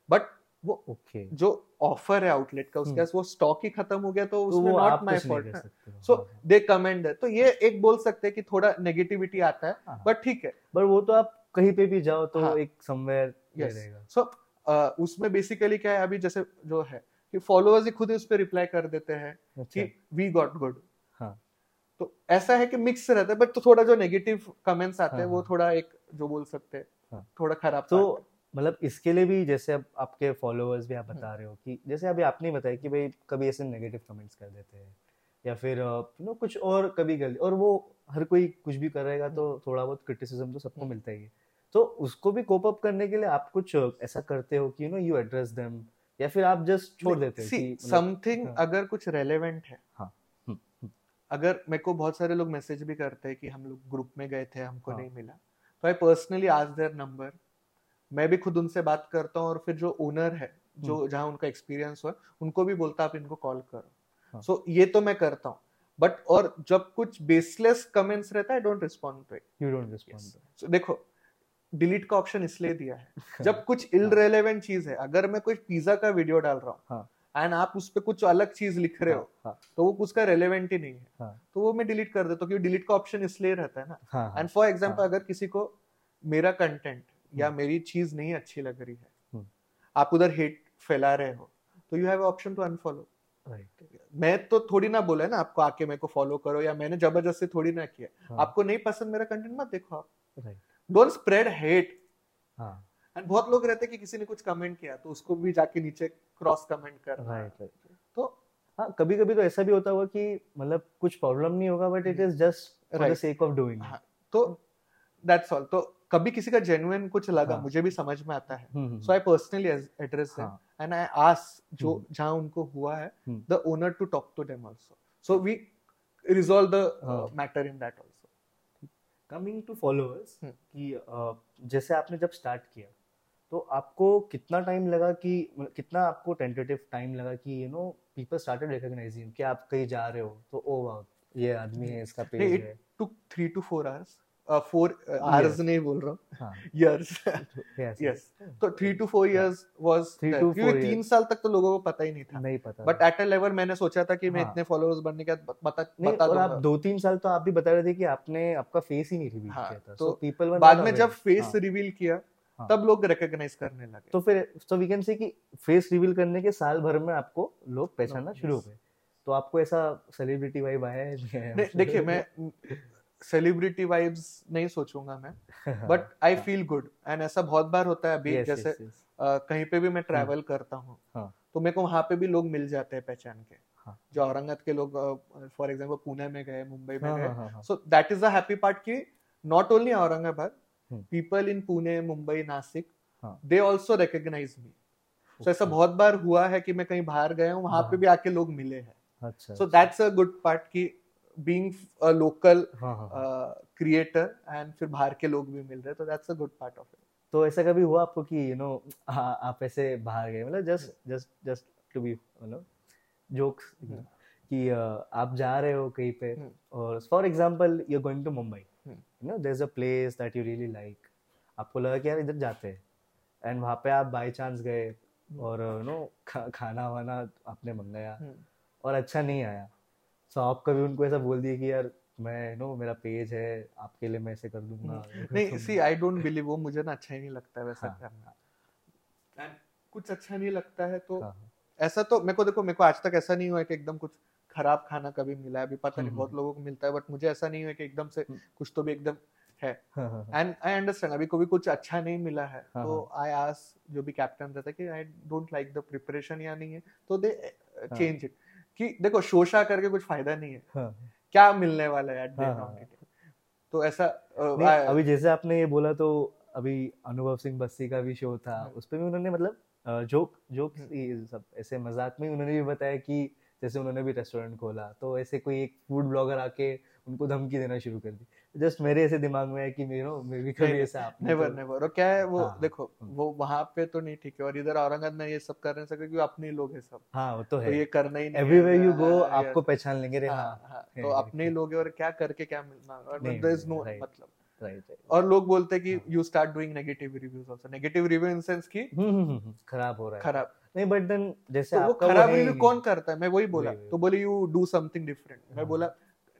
बट वो ओके जो ऑफ़र है आउटलेट का उसके हम्म। पास वो स्टॉक ही खत्म हो गया तो तो उसमें नॉट माय फॉल्ट सो हाँ, दे कमेंट है। तो ये एक बोल सकते हैं कि थोड़ा नेगेटिविटी आता है हाँ। बट ठीक है। पर वो तो आप कहीं पे भी जाओ तो हाँ। एक समवेयर रहेगा सो उसमें बेसिकली क्या है अभी जैसे जो है कि फॉलोअर्स ही खुद ही उस पर रिप्लाई कर देते हैं अच्छा कि वी गॉट गुड हाँ तो ऐसा है कि मिक्स रहता है बट तो थोड़ा जो नेगेटिव कमेंट्स आते हैं हाँ, वो हाँ। थोड़ा एक जो बोल सकते हैं हाँ। थोड़ा खराब तो मतलब इसके लिए भी जैसे अब आपके फॉलोअर्स भी आप। बता रहे हो कि जैसे अभी आपने बताया कि भाई कभी ऐसे नेगेटिव कमेंट्स कर देते हैं या फिर यू नो कुछ और कभी गलती और वो हर कोई कुछ भी करेगा तो थोड़ा बहुत क्रिटिसिज्म तो सबको। मिलता ही है तो उसको भी कोप अप करने के लिए आप कुछ ऐसा करते हो कि you know you address them या फिर आप जस्ट छोड़ देते हो कि मतलब- समथिंग हाँ। अगर कुछ रेलेवेंट है हाँ, हम्म, हम्म। अगर मेरे को बहुत सारे लोग मैसेज भी करते हैं कि हम लोग ग्रुप में गए थे हमको हाँ। नहीं मिला तो आई पर्सनली आज देयर नंबर मैं भी खुद उनसे बात करता हूँ और फिर जो ओनर है जो हम्म। जहाँ उनका एक्सपीरियंस हुआ उनको भी बोलता आप इनको कॉल करो हाँ। सो ये तो मैं करता हूँ बट और जब कुछ बेसलेस कमेंट्स रहता है I don't respond to it you don't respond देखो डिलीट का ऑप्शन इसलिए दिया है। जब कुछ इलरेलेवेंट चीज़ है अगर मैं कोई पिज्जा का वीडियो डाल रहा हूँ हाँ। एंड आप उस पर कुछ अलग चीज़ लिख रहे हो हाँ तो वो उसका रेलेवेंट ही नहीं है। हाँ। तो वो मैं डिलीट कर देता हूँ क्योंकि डिलीट का ऑप्शन इसलिए रहता है ना। हाँ हाँ। एंड फॉर एग्ज़ाम्पल हाँ। अगर किसी को मेरा कंटेंट या हम्म। मेरी चीज़ नहीं अच्छी लग रही है हम्म। आप उधर हेट फैला रहे हो तो you have option to unfollow right मैं तो थोड़ी ना बोला है ना आपको आके मेरे को फॉलो करो या मैंने ज़बरदस्ती थोड़ी ना किया। हाँ। आपको नहीं पसंद मेरा कंटेंट मत देखो आप। Right don't spread hate. हाँ। एंड बहुत लोग रहते हैं कि किसी ने कुछ कमेंट किया तो उसको भी जाके नीचे क्रॉस कमेंट कर राइट राइट तो हाँ कभी कभी तो ऐसा भी होता होगा कि मतलब कुछ प्रॉब्लम नहीं होगा but it is just for the sake of doing हाँ, तो दैट्स ऑल तो कभी किसी का जेन्युइन कुछ लगा हाँ। मुझे भी समझ में आता है। सो आई पर्सनली एड्रेस हाँ। एंड आई आस्क जो हम्म। जहाँ उनको हुआ है। The owner to talk to them also so we resolve the हाँ। Matter in that also coming to followers. कि जैसे आपने जब स्टार्ट किया तो आपको कितना टाइम लगा कि कितना आपको टेंटेटिव टाइम लगा कि you know people started recognizing कि आप कहीं जा रहे हो तो ओ वाह ये आदमी है इसका पेज है took 3 to 4 hours four hours नहीं बोल रहा हूँ। हाँ। Yes yes. तो 3 to 4 years was Three there. to क्योंकि तीन साल तक तो लोगों को पता ही नहीं था। नहीं पता बट एट अ लेवल मैंने सोचा था कि मैं हाँ। इतने फॉलोअर्स बनने के बाद बता नहीं बता और आप दो तीन साल तो आप भी बता रहे थे कि आपने आपका फेस ही नहीं रिवील हाँ, किया था। तो पीपल बाद में जब फेस रिवील किया हाँ। तब लोग रिकॉग्नाइज करने लगे। तो फिर तो वी कैन से कि फेस रिवील करने के साल भर में आपको लोग पहचानना शुरू हो गए। तो आपको ऐसा सेलिब्रिटी वाइब आया है? देखिए मैं सेलिब्रिटी वाइब्स नहीं सोचूँगा मैं but I feel good and ऐसा बहुत बार होता है अभी Yes, जैसे yes, yes. अ, कहीं पे भी मैं ट्रैवल करता हूँ हाँ। तो मेरे को वहाँ पे भी लोग मिल जाते हैं पहचान के हाँ। जो औरंगाबाद के लोग फॉर एग्ज़ाम्पल पुणे में गए मुंबई में हाँ, गए हाँ, हाँ, हाँ. So that is happy part की नॉट ओनली औरंगाबाद हम्म। पीपल इन पुणे मुंबई नासिक हाँ. They also recognise me so ऐसा बहुत बार हुआ है कि मैं कहीं बाहर गया हूँ वहाँ पे हाँ। भी आके लोग मिले हैं so that's a good part कि being a local. Creator and फिर बाहर के लोग भी मिल रहे तो that's a good part of it तो ऐसा कभी हुआ आपको कि यू नो आप ऐसे बाहर गए मतलब just just just to be मतलब जोक्स। कि आप जा रहे हो कहीं पे हम्म। और for example you are going to Mumbai. You know there is a place that you really like आपको लगा कि यार इधर जाते हैं एंड वहाँ पे आप बाय चांस गए और यू नो खाना वाना आपने मंगाया और अच्छा नहीं आया सो आप कभी उनको ऐसा बोल दिए कि यार मैं नो मेरा पेज है आपके लिए मैं ऐसे कर दूँगा। नहीं सी आई डोंट बिलीव वो मुझे ना अच्छा ही नहीं लगता है वैसा हाँ, करना। And कुछ अच्छा नहीं लगता है तो हाँ, हाँ, ऐसा तो मेरे को देखो मेरे को आज तक ऐसा नहीं हुआ कि एकदम कुछ खराब खाना कभी मिला है अभी पता नहीं हम्म, बहुत लोगों को मिलता है बट मुझे ऐसा नहीं हुआ कि एकदम से हम्म। कुछ तो भी एकदम हाँ, एंड आई अंडरस्टैंड अभी कभी कुछ अच्छा नहीं मिला है हाँ, तो आई आस जो भी कैप्टन रहता है कि I don't like the preparation या नहीं है तो दे चेंज इट कि देखो शोशा करके कुछ फ़ायदा नहीं है। हाँ, क्या मिलने वाला है हाँ, हाँ, तो ऐसा आ, अभी जैसे आपने ये बोला तो अभी अनुभव सिंह बस्सी का भी शो था। हाँ. उस पर भी उन्होंने मतलब जोक जोक। सब ऐसे मज़ाक में उन्होंने भी बताया कि जैसे उन्होंने भी रेस्टोरेंट खोला तो ऐसे कोई एक फ़ूड ब्लॉगर आके उनको धमकी देना शुरू कर दी। जस्ट मेरे ऐसे दिमाग में है कि नो मे बी कभी ऐसा आपने नेवर तो- नेवर और क्या है वो हाँ, देखो हम्म। वो वहाँ पे तो नहीं ठीक है और इधर औरंगाबाद में ये सब कर नहीं सकते क्योंकि अपने लोग हैं सब। हाँ वो तो है। तो ये करना ही नहीं एवरीवेयर यू गो हाँ, आपको पहचान लेंगे रे हाँ, हाँ हाँ, है, तो अपने ही। लोग हैं और क्या करके क्या मिलना देयर इज़ नो मतलब। और लोग बोलते हैं कि हाँ। You start doing negative reviews also negative review in sense की खराब हो रहा है। खराब। नहीं बट देन जैसे तो वो खराब रिव्यू कौन करता है? मैं वही बोला। तो बोले यू डू समथिंग डिफरेंट मैं हाँ। बोला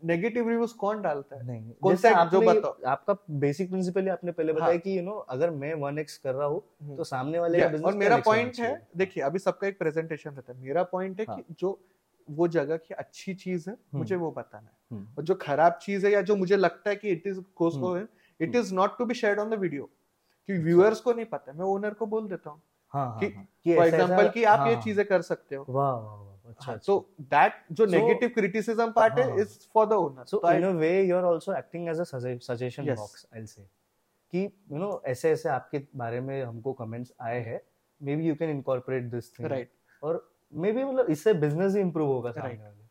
नेगेटिव रिव्यूज़ कौन डालता है नहीं कौन सा जो बताओ? आपका बेसिक प्रिंसिपल आपने पहले हाँ। बताया कि यू नो अगर मैं 1x कर रहा हूँ हम्म। तो सामने वाले का बिज़नेस और मेरा पॉइंट है देखिए अभी सबका एक प्रेजेंटेशन रहता है मेरा पॉइंट है हाँ। कि जो वो जगह की अच्छी चीज़ है मुझे वो बताना है हम्म। और जो खराब चीज़ है या जो मुझे लगता है कि इट इज़ कोस हम्म। It hmm. Is not to be shared on the video कि व्यूअर्स को नहीं पता मैं ओनर को बोल देता हूँ हाँ हाँ कि हाँ, फॉर ऐसा- एग्जांपल कि आप ये हाँ, चीज़ें कर सकते हो वाह अच्छा हाँ, अच्छा तो दैट जो नेगेटिव क्रिटिसिज्म पार्ट है हाँ। Is for the owner in a way you are also acting as a sugge- suggestion Yes. box i'll say कि यू नो ऐसे ऐसे आपके बारे में हमको कमेंट्स आए हैं maybe you can incorporate this thing right और मे बी मतलब इससे बिज़नेस ही इंप्रूव होगा सामने Right. वाले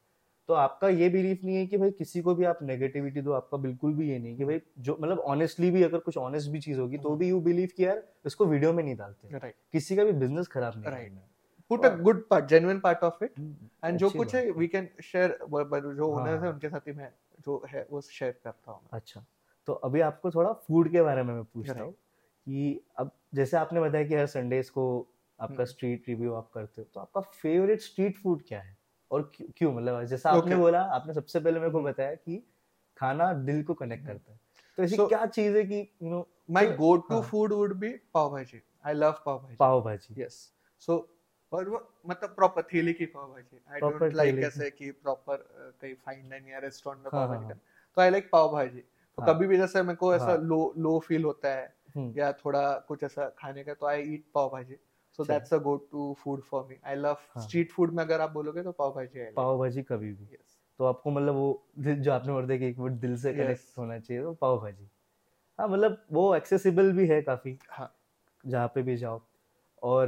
तो आपका ये बिलीफ नहीं है कि भाई किसी को भी आप नेगेटिविटी दो आपका बिल्कुल भी ये नहीं कि भाई जो मतलब ऑनेस्टली भी अगर कुछ ऑनेस्ट भी चीज़ होगी तो हम्म। भी यू बिलीव कि यार इसको वीडियो में नहीं डालते राइट किसी का भी बिज़नेस खराब नहीं Right. करना है। Put a good part genuine part of it and जो कुछ है वी कैन शेयर जो ओनर्स है हाँ। उनके साथ ही मैं जो है वो शेयर करता हूँ अच्छा तो अभी आपको थोड़ा फ़ूड के बारे में मैं पूछता Right. हूँ कि अब जैसे आपने बताया कि हर संडेज को आपका। स्ट्रीट रिव्यू आप करते हो तो आपका फेवरेट स्ट्रीट फ़ूड क्या है और क्यों? मतलब जैसा आपने Okay. बोला आपने सबसे पहले मेरे को। बताया कि खाना दिल को कनेक्ट करता है तो ऐसी So- क्या चीज़ है कि you know my go to. Food would be pav bhaji I love पाव भाजी पाव भाजी यस सो और वो मतलब प्रॉपर थेली की पाव भाजी आई डोंट लाइक ऐसे कि। प्रॉपर कहीं फाइन डाइनिंग या रेस्टोरेंट में हाँ, पाव हाँ, भाजी हाँ। तो आई लाइक पाव भाजी तो हाँ। कभी भी जैसे मेरे को ऐसा हाँ। लो लो फील होता है हम्म, या थोड़ा कुछ ऐसा खाने का तो I eat pav bhaji so. That's a go to food for me I love हाँ। स्ट्रीट फ़ूड में अगर आप बोलोगे तो पाव भाजी आई पाव भाजी कभी भी। तो आपको मतलब वो जो आपने कि एक वो दिल से. कनेक्ट होना चाहिए तो पाव भाजी हाँ मतलब वो एक्सेसिबल भी है काफ़ी। हाँ। जहाँ पे भी जाओ। और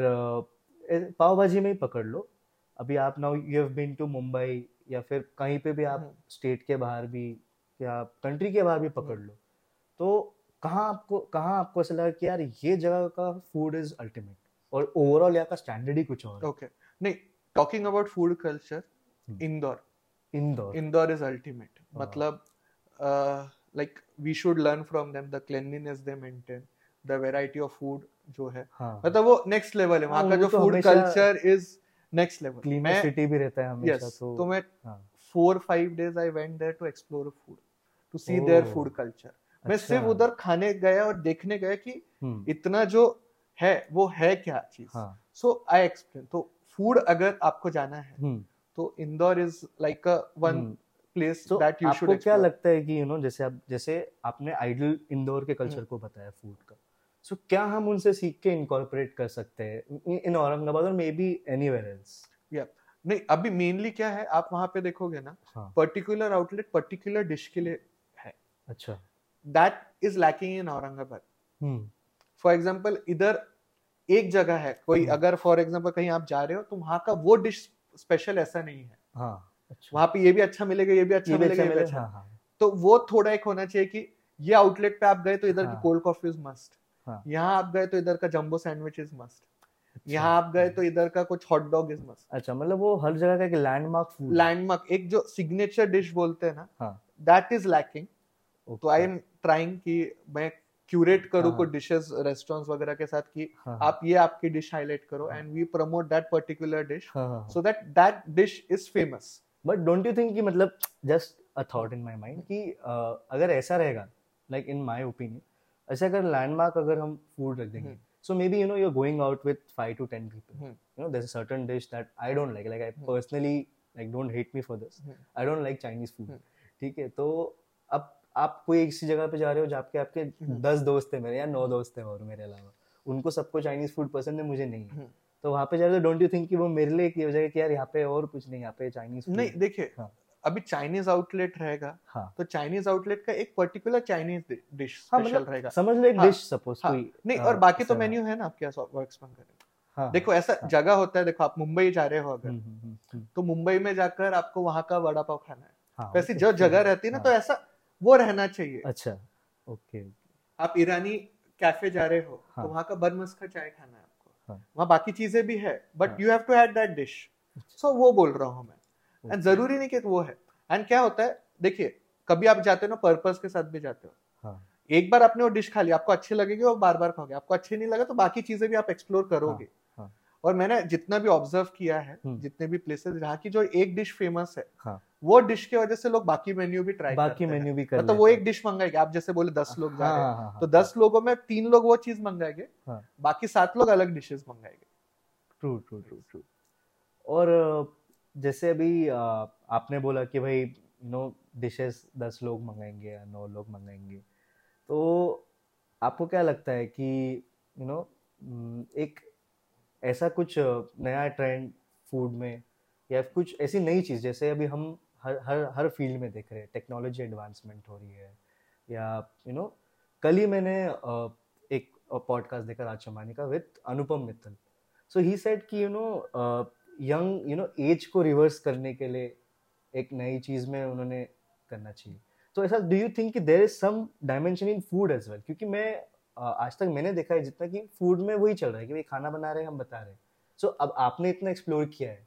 पाव भाजी में ही पकड़ लो अभी आप now you have been to Mumbai या फिर कहीं पे भी आप हम्म। स्टेट के बाहर भी या कंट्री के बाहर भी पकड़ लो तो कहाँ आपको कहाँ आपको ऐसा लगा कि यार ये जगह का फ़ूड इज़ अल्टीमेट और ओवरऑल यहाँ का स्टैंडर्ड ही कुछ और। ओके नहीं talking about food culture hmm. Indore Indore Indore is ultimate हाँ। मतलब like we should learn from them the cleanliness they maintain the variety of food जो है। हाँ। मतलब वो नेक्स्ट लेवल है वहाँ हाँ, का जो food culture is next level clean city भी रहता है हमेशा तो तो मैं four five days I went there to explore food to see their food culture मैं अच्छा। सिर्फ़ उधर खाने गया और देखने गया कि हम्म, इतना जो है वो है क्या चीज़। सो आई एक्सप्लेन तो फ़ूड अगर आपको जाना है हम्म। तो Indore is like a one. Place that you should आपको क्या लगता है कि यू नो जैसे आप जैसे आपने आइडल इंदौर के कल्चर हम्म। को बताया फ़ूड का सो क्या हम उनसे सीख के इनकॉर्पोरेट कर सकते हैं? इन औरंगाबाद और मे बी एनीवेयर एल्स नहीं अभी मेनली क्या है आप वहाँ पे देखोगे ना पर्टिकुलर आउटलेट पर्टिकुलर डिश के लिए है. अच्छा. That is lacking in Aurangabad. Hmm for example इधर एक जगह है कोई हम्म। अगर फॉर एग्ज़ाम्पल कहीं आप जा रहे हो तो वहाँ का वो डिश स्पेशल ऐसा नहीं है. हाँ. अच्छा. वहाँ पे ये भी अच्छा मिलेगा ये भी अच्छा ये मिलेगा अच्छा ये भी अच्छा. हाँ हाँ. तो वो थोड़ा एक होना चाहिए कि ये आउटलेट पे आप गए तो इधर की हाँ। कोल्ड कॉफ़ी इज़ मस्ट हाँ। यहाँ आप गए तो इधर का जम्बो सैंडविच इज़ मस्ट। यहाँ आप गए तो इधर का कुछ हॉट डॉग इज़ मस्ट अच्छा मतलब वो हर जगह का एक लैंडमार्क फ़ूड लैंडमार्क एक जो सिग्नेचर डिश बोलते हैं ना हाँ। दैट इज़ लैकिंग तो आई एम ट्राइंग कि मैं क्यूरेट करूँ हाँ। कुछ डिशेस रेस्टोरेंट्स वगैरह के साथ कि हाँ आप ये आपकी डिश हाईलाइट करो हाँ। And we promote that particular dish हाँ हाँ so that that dish is famous but don't you think कि मतलब just a thought in my mind कि uh, अगर ऐसा रहेगा लाइक इन माय ओपिनियन ऐसे अगर लैंडमार्क अगर हम फ़ूड रख देंगे so maybe you know you're going out with five to ten people dish that I don't like like I personally like don't hate me for this I don't like Chinese food ठीक है तो अब आप कोई एक सी जगह पे जा रहे हो जहाँ के आपके हम्म। दस दोस्त हैं मेरे या नौ दोस्त हैं और मेरे अलावा। उनको सबको चाइनीज़ फ़ूड पसंद है मुझे नहीं हम्म। तो वहाँ पे जा रहे हो डोंट यू थिंक कि वो मेरे लिए हो जाएगा कि यार यहाँ पे और कुछ नहीं यहाँ पे चाइनीज़ नहीं देखिए हाँ। अभी चाइनीज़ आउटलेट रहेगा हाँ। तो चाइनीज़ आउटलेट का एक पर्टिकुलर चाइनीज़ डिश हाँ स्पेशल मतलब रहेगा। समझ लो एक हाँ, डिश सपोज़ हाँ, कोई नहीं हाँ, और बाकी तो मेन्यू है ना आपके पास वर्क्स में करे हाँ देखो ऐसा हाँ। जगह होता है देखो आप मुंबई जा रहे हो अगर हम्म, हम्म, हम्म, तो मुंबई में जाकर आपको वहाँ का वड़ा पाव खाना है। हाँ, वैसी जो जगह रहती है ना हाँ, तो ऐसा वो रहना चाहिए। अच्छा ओके आप ईरानी कैफ़े जा रहे हो हाँ। तो वहाँ का बरमस का चाय खाना है आपको। हाँ। वहाँ बाकी चीज़ें भी है बट हाँ। You have to had that dish so वो बोल रहा हूँ मैं। एंड ज़रूरी नहीं कि वो है। एंड क्या होता है? देखिए कभी आप जाते हो ना पर्पस के साथ भी जाते हो। हाँ। एक बार आपने वो डिश खा ली आपको अच्छी लगेगी और बार बार खाओगे। आपको अच्छी नहीं लगा तो बाकी चीज़ें भी आप एक्सप्लोर करोगे। हाँ। और मैंने जितना भी ऑब्ज़र्व किया है हम्म। जितने भी प्लेसेस जहाँ की जो एक डिश फ़ेमस है हाँ। वो डिश की वजह से लोग बाकी मेन्यू भी ट्राई बाकी मेन्यू भी कर मतलब वो एक डिश मंगाएँगे आप जैसे बोले दस लोग जा हाँ, रहे हैं। हाँ, हाँ, तो हाँ, दस लोगों में तीन लोग वो चीज़ मंगाएँगे हाँ। बाकी सात लोग अलग डिशेस मंगाएँगे ट्रू ट्रू ट्रू ट्रू और जैसे अभी आपने बोला कि भाई यू नो डिशेस दस लोग मंगाएँगे या नौ लोग मंगाएँगे। तो आपको क्या लगता है कि यू नो एक ऐसा कुछ नया ट्रेंड फ़ूड में या कुछ ऐसी नई चीज़, जैसे अभी हम हर हर हर फ़ील्ड में देख रहे हैं टेक्नोलॉजी एडवांसमेंट हो रही है या यू नो कल ही मैंने एक पॉडकास्ट देखा राज चमानी का with Anupam Mittal. So he said कि you know young you know age को रिवर्स करने के लिए एक नई चीज़ में उन्होंने करना चाहिए। तो ऐसा डू यू थिंक कि there is some dimension in food as well क्योंकि मैं आज तक मैंने देखा है जितना कि फ़ूड में वही चल रहा है कि भाई खाना बना रहे हैं, हम बता रहे हैं। सो अब आपने इतना एक्सप्लोर किया है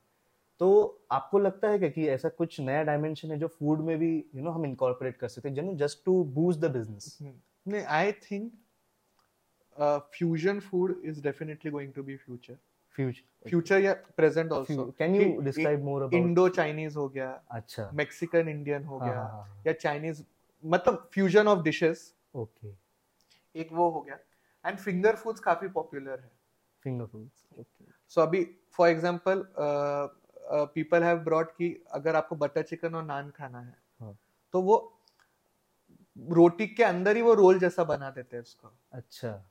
तो आपको लगता है क्या कि ऐसा कुछ नया डायमेंशन है जो फ़ूड में भी यू नो हम इनकॉर्पोरेट कर सकते हैं just to boost the business नहीं I think fusion food is definitely going to be future future future या present can you describe more about Indo Chinese हो गया अच्छा। मैक्सिकन इंडियन हो हाँ, गया हाँ, हाँ, या चाइनीज़ मतलब फ्यूजन ऑफ़ डिशेस ओके एक वो हो गया। एंड फिंगर फूड्स काफ़ी पॉपुलर है। फिंगर फूड्स ओके सो अभी for example people have brought कि अगर आपको बटर चिकन और नान खाना है हाँ। तो वो रोटी के अंदर ही वो रोल जैसा बना देते हैं उसको। अच्छा।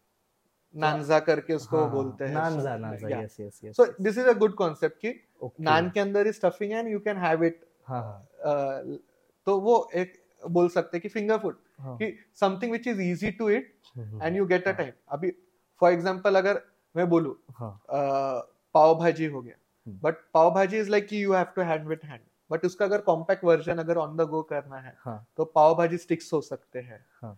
नानजा करके उसको हाँ, बोलते हैं नानजा नानजा yes yes yes so this is a good concept कि ओके नान के अंदर ही स्टफिंग है and you can have it हाँ। हाँ तो वो एक बोल सकते हैं कि फिंगर फ़ूड हाँ। कि something which is easy to eat hmm, and you get a. Time अभी फॉर एग्जांपल अगर मैं बोलूँ हाँ। पाव भाजी हो गया हम्म। But pav bhaji is like कि you have to hand with hand but उसका अगर कॉम्पैक्ट वर्जन अगर ऑन द गो करना है हाँ। तो पाव भाजी स्टिक्स हो सकते हैं। हाँ।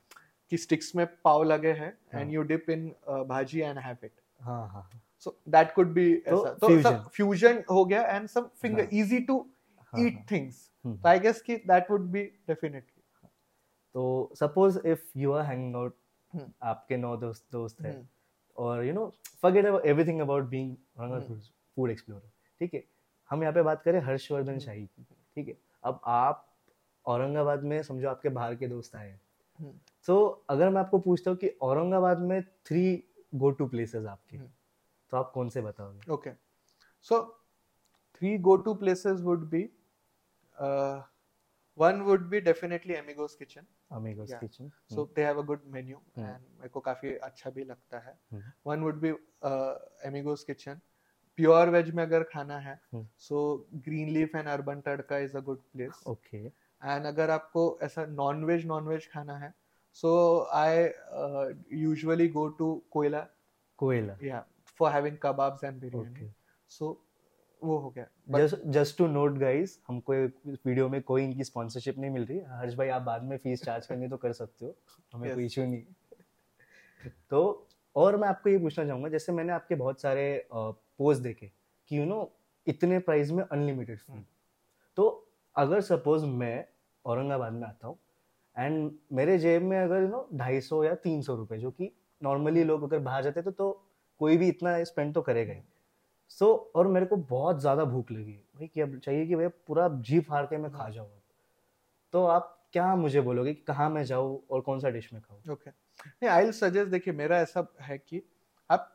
कि स्टिक्स में पाव लगे हैं। एंड यू डिप इन भाजी एंड हैव इट हाँ हाँ सो दैट कुड बी तो तो. सब फ्यूजन हो गया एंड सब finger. Easy to eat things hmm. तो आई गेस कि दैट वुड बी डेफिनेटली तो suppose if you are hanging out hmm. आपके नौ दोस्त दोस्त है हम्म। और you know forget everything about being hmm. Food explorer ठीक है हम यहाँ पे बात करें हर्षवर्धन हम्म। शाही की ठीक है अब आप औरंगाबाद में समझो आपके बाहर के दोस्त आए हैं हम्म। तो अगर मैं आपको पूछता हूँ कि औरंगाबाद में थ्री गो टू प्लेसेस आपके हम्म। तो आप कौन से बताओगे Okay. So, three go-to places would be uh, one would be definitely Amigos Kitchen. Amigos Yeah. Kitchen So mm. they have a good menu Hmm. and मेरे को काफ़ी अच्छा भी लगता है. Hmm. One would be uh, Amigos Kitchen. Pure veg में अगर खाना है, Hmm. so Greenleaf and Urban Tadka is a good place. Okay And अगर आपको ऐसा नॉन वेज नॉन वेज खाना है, so I uh, usually go to Koila, कोयला yeah, for having kebabs and biryani. Okay So वो हो गया. Just to note guys हमको वीडियो में कोई इनकी स्पॉन्सरशिप नहीं मिल रही हर्ष भाई आप बाद में फ़ीस चार्ज करनी तो कर सकते हो हमें Yes. कोई इशू नहीं तो और मैं आपको ये पूछना चाहूँगा जैसे मैंने आपके बहुत सारे पोस्ट देखे कि यू नो इतने प्राइस में अनलिमिटेड फ़ूड हम्म। तो अगर सपोज़ मैं औरंगाबाद में आता हूँ एंड मेरे जेब में अगर यू नो ढाई सौ या तीन सौ रुपये जो कि नॉर्मली लोग अगर बाहर जाते तो, तो कोई भी इतना स्पेंड तो करेगा ही। सो और मेरे को बहुत ज़्यादा भूख लगी। भाई क्या चाहिए कि भैया पूरा जी फाड़ के मैं खा जाऊँ तो आप क्या मुझे बोलोगे कि कहाँ मैं जाऊँ और कौन सा डिश में खाऊँ? ओके नहीं आई सजेस्ट देखिए मेरा ऐसा है कि आप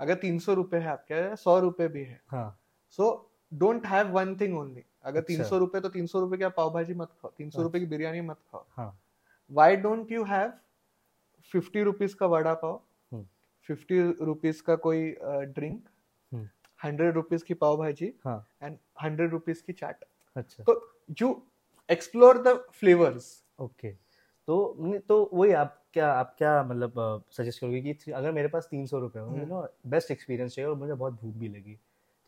अगर तीन सौ रुपए है आपके सौ रुपए भी है हाँ। So don't have one thing only अगर अच्छा। तीन सौ रुपए तो तीन सौ रुपए की आप पाव भाजी मत खाओ तीन सौ रुपए की बिरयानी मत खाओ हाँ why don't you have fifty rupees का vada pav hmm. Fifty rupees का कोई ड्रिंक हम्म। हंड्रेड रुपीज़ की पाव भाजी हाँ एंड हंड्रेड रुपीज़ की चाट अच्छा तो you explore the flavours okay तो तो वही आप क्या आप क्या मतलब सजेस्ट करोगे कि अगर मेरे पास तीन सौ रुपये हो हम्म। नो बेस्ट एक्सपीरियंस चाहिए और मुझे बहुत भूख भी लगी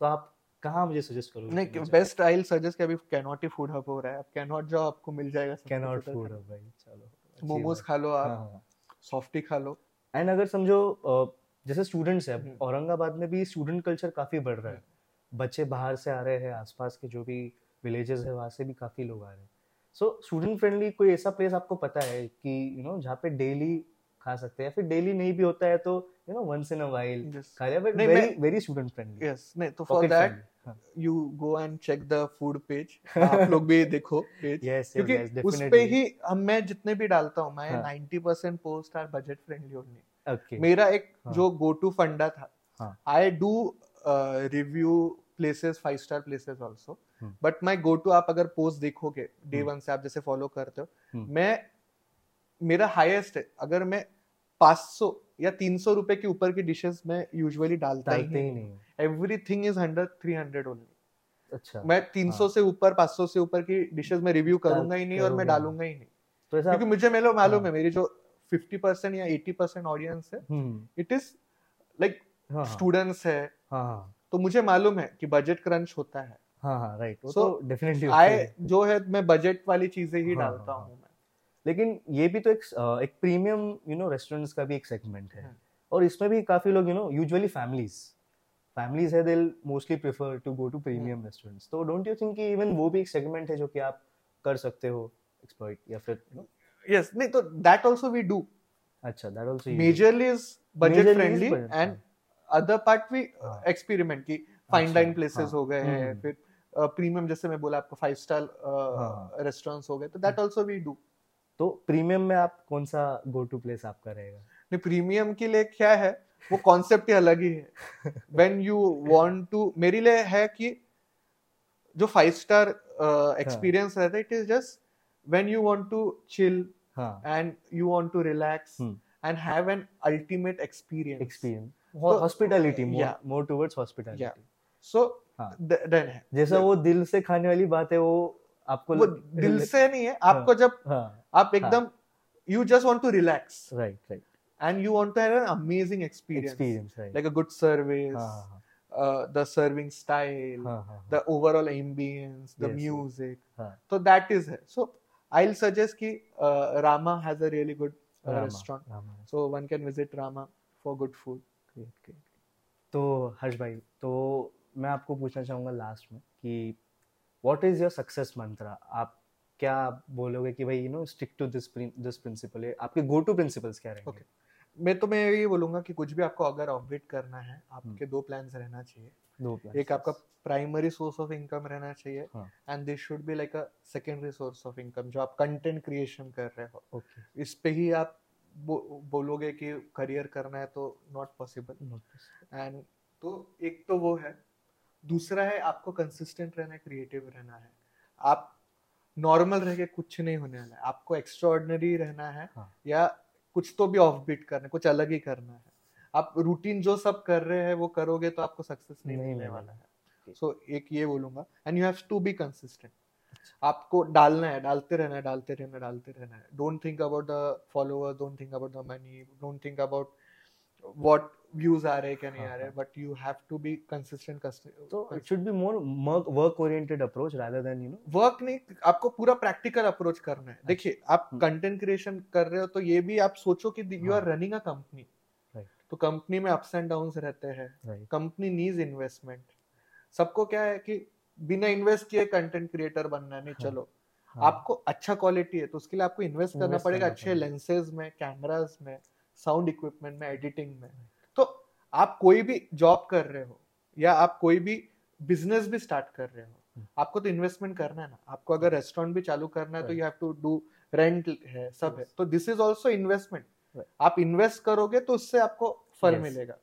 तो आप कहाँ मुझे सजेस्ट करोगे नहीं बेस्ट आई सजेस्ट अभी कैनॉट ही फ़ूड हब हो रहा है। आप कैनॉट जाओ आपको मिल जाएगा सब कैन कुछ उधर फ़ूड का। भाई चलो मोमोज खा लो हाँ, आप हाँ, सॉफ्टी खा लो। एंड अगर समझो जैसे स्टूडेंट्स है हम्म। औरंगाबाद में भी स्टूडेंट कल्चर काफ़ी बढ़ रहा है। हम्म। बच्चे बाहर से आ रहे हैं आसपास के जो भी विलेजेस है वहाँ से भी काफ़ी लोग आ रहे हैं। सो स्टूडेंट फ्रेंडली कोई ऐसा प्लेस आपको पता है कि यू नो जहाँ पे डेली खा सकते हैं? फिर डेली नहीं भी होता है तो you know once in a while खा लिया but very very student friendly yes नहीं तो for that you go and check the food page आप लोग भी देखो पेज यस क्योंकि yes, उस पे ही हम मैं जितने भी डालता हूँ मैं हाँ। 90% post are budget friendly only मेरा एक हाँ। जो गो टू फंडा था। I do review places five star places hmm. But my go to आप अगर पोस्ट देखोगे डे हम्म। वन से आप जैसे फॉलो करते हो हम्म। मैं मेरा हाईएस्ट है अगर मैं 500 या 300 रुपए के ऊपर की डिशेस मैं यूजुअली डालता ही ही नहीं। नहीं। एवरीथिंग इज़ अंडर 300 ओनली अच्छा। मैं 300 हाँ। से ऊपर 500 से ऊपर की डिशेस में रिव्यू करूँगा ही नहीं और मैं डालूँगा ही नहीं। तो ऐसा क्योंकि मुझे मेलो मालूम हाँ। है मेरी जो 50% या 80% ऑडियंस है इट इज़ लाइक स्टूडेंट्स है हाँ। तो मुझे मालूम है कि बजट क्रंच होता है। हाँ हाँ राइट तो डेफिनेटली आय जो है मैं बजट वाली चीज़ें ही डालता हाँ, लेकिन ये भी तो एक एक प्रीमियम यू नो रेस्टोरेंट्स का भी एक सेगमेंट है। हाँ। और इसमें भी काफ़ी लोग you know usually families families है they mostly prefer to go to premium restaurants तो डोंट यू थिंक कि इवन वो भी एक सेगमेंट है जो कि आप कर सकते हो एक्सप्लॉइट या फिर you know, यस नहीं तो दैट आल्सो वी डू अच्छा that also majorly is budget friendly and other part we. Experiment की फाइन डाइन प्लेसेस हाँ, गए हैं हम्म। फिर प्रीमियम जैसे मैं बोला आपको फाइव स्टार। रेस्टोरेंट्स हो। गए तो दैट आल्सो वी डू तो प्रीमियम में आप कौन सा गो टू प्लेस आपका रहेगा? नहीं प्रीमियम के लिए क्या है? वो कॉन्सेप्ट ही अलग ही है। व्हेन यू वांट टू मेरे लिए है कि जो फाइव स्टार एक्सपीरियंस रहता है it is just when you want to chill हाँ। And you want to relax. And have an ultimate experience experience hospitality more towards hospitality so हाँ। Then है। जैसा वो दिल से खाने वाली बात है वो आपको वो दिल से नहीं है। आपको जब हाँ। आप एकदम you just want to relax right right and you want to have an amazing experience experience good service हाँ हाँ uh, the serving style हाँ हाँ the overall ambience the Yes, music हाँ so that is it so i'll suggest ki uh, rama has a really good uh, Rama, restaurant Rama, so one can visit rama for good food great, great. तो हर्ष भाई तो मैं आपको पूछना चाहूँगा last में कि what is your success mantra आप क्या आप बोलोगे कि भाई you know stick to this this principle आपके गो टू प्रिंसिपल्स क्या रहेंगे? Okay. मैं तो मैं ये बोलूँगा कि कुछ भी आपको अगर ऑपरेट करना है आपके दो प्लान्स रहना चाहिए। दो plans. एक आपका प्राइमरी सोर्स ऑफ़ इनकम रहना चाहिए and this should be like a secondary source of income जो आप कंटेंट क्रिएशन कर रहे हो। ओके इस पे ही आप बो, बोलोगे कि करियर करना है तो नॉट पॉसिबल एंड तो एक तो वो है। दूसरा है आपको कंसिस्टेंट रहना है क्रिएटिव रहना है। आप नॉर्मल रह के कुछ नहीं होने वाला है। आपको एक्स्ट्रॉर्डनरी रहना है हाँ। या कुछ तो भी ऑफ़ बीट करना है कुछ अलग ही करना है। आप रूटीन जो सब कर रहे हैं वो करोगे तो आपको सक्सेस नहीं मिलने वाला है। सो Okay. सो एक ये बोलूँगा and you have to be consistent आपको डालना है डालते रहना है डालते रहना है डालते रहना है। Don't think about the follower don't think about the money don't think about what views आ रहे क्या नहीं हाँ, आ रहे हाँ। But you have to be consistent तो it should be more work oriented approach rather than you know नहीं आपको पूरा प्रैक्टिकल अप्रोच करना है। देखिए आप हम्म। कंटेंट कर रहे हो तो ये भी आप सोचो कि यू आर हाँ। रनिंग अ तो कंपनी में अप्स एंड डाउन्स रहते हैं। कंपनी नीज इन्वेस्टमेंट सबको क्या है कि बिना इन्वेस्ट किए कंटेंट क्रिएटर बनना नहीं हाँ, चलो। आपको अच्छा क्वालिटी है तो उसके लिए आपको इन्वेस्ट करना पड़ेगा अच्छे लेंसेज में कैमरास में। साउंड इक्विपमेंट में एडिटिंग में। तो आप कोई भी जॉब कर रहे हो या आप कोई भी बिज़नेस भी स्टार्ट कर रहे हो हम्म। आपको तो इन्वेस्टमेंट करना है ना। आपको अगर रेस्टोरेंट भी चालू करना है तो you have to do rent है सब है। तो दिस इज़ ऑल्सो इन्वेस्टमेंट आप इन्वेस्ट करोगे तो उससे आपको फल Yes. मिलेगा।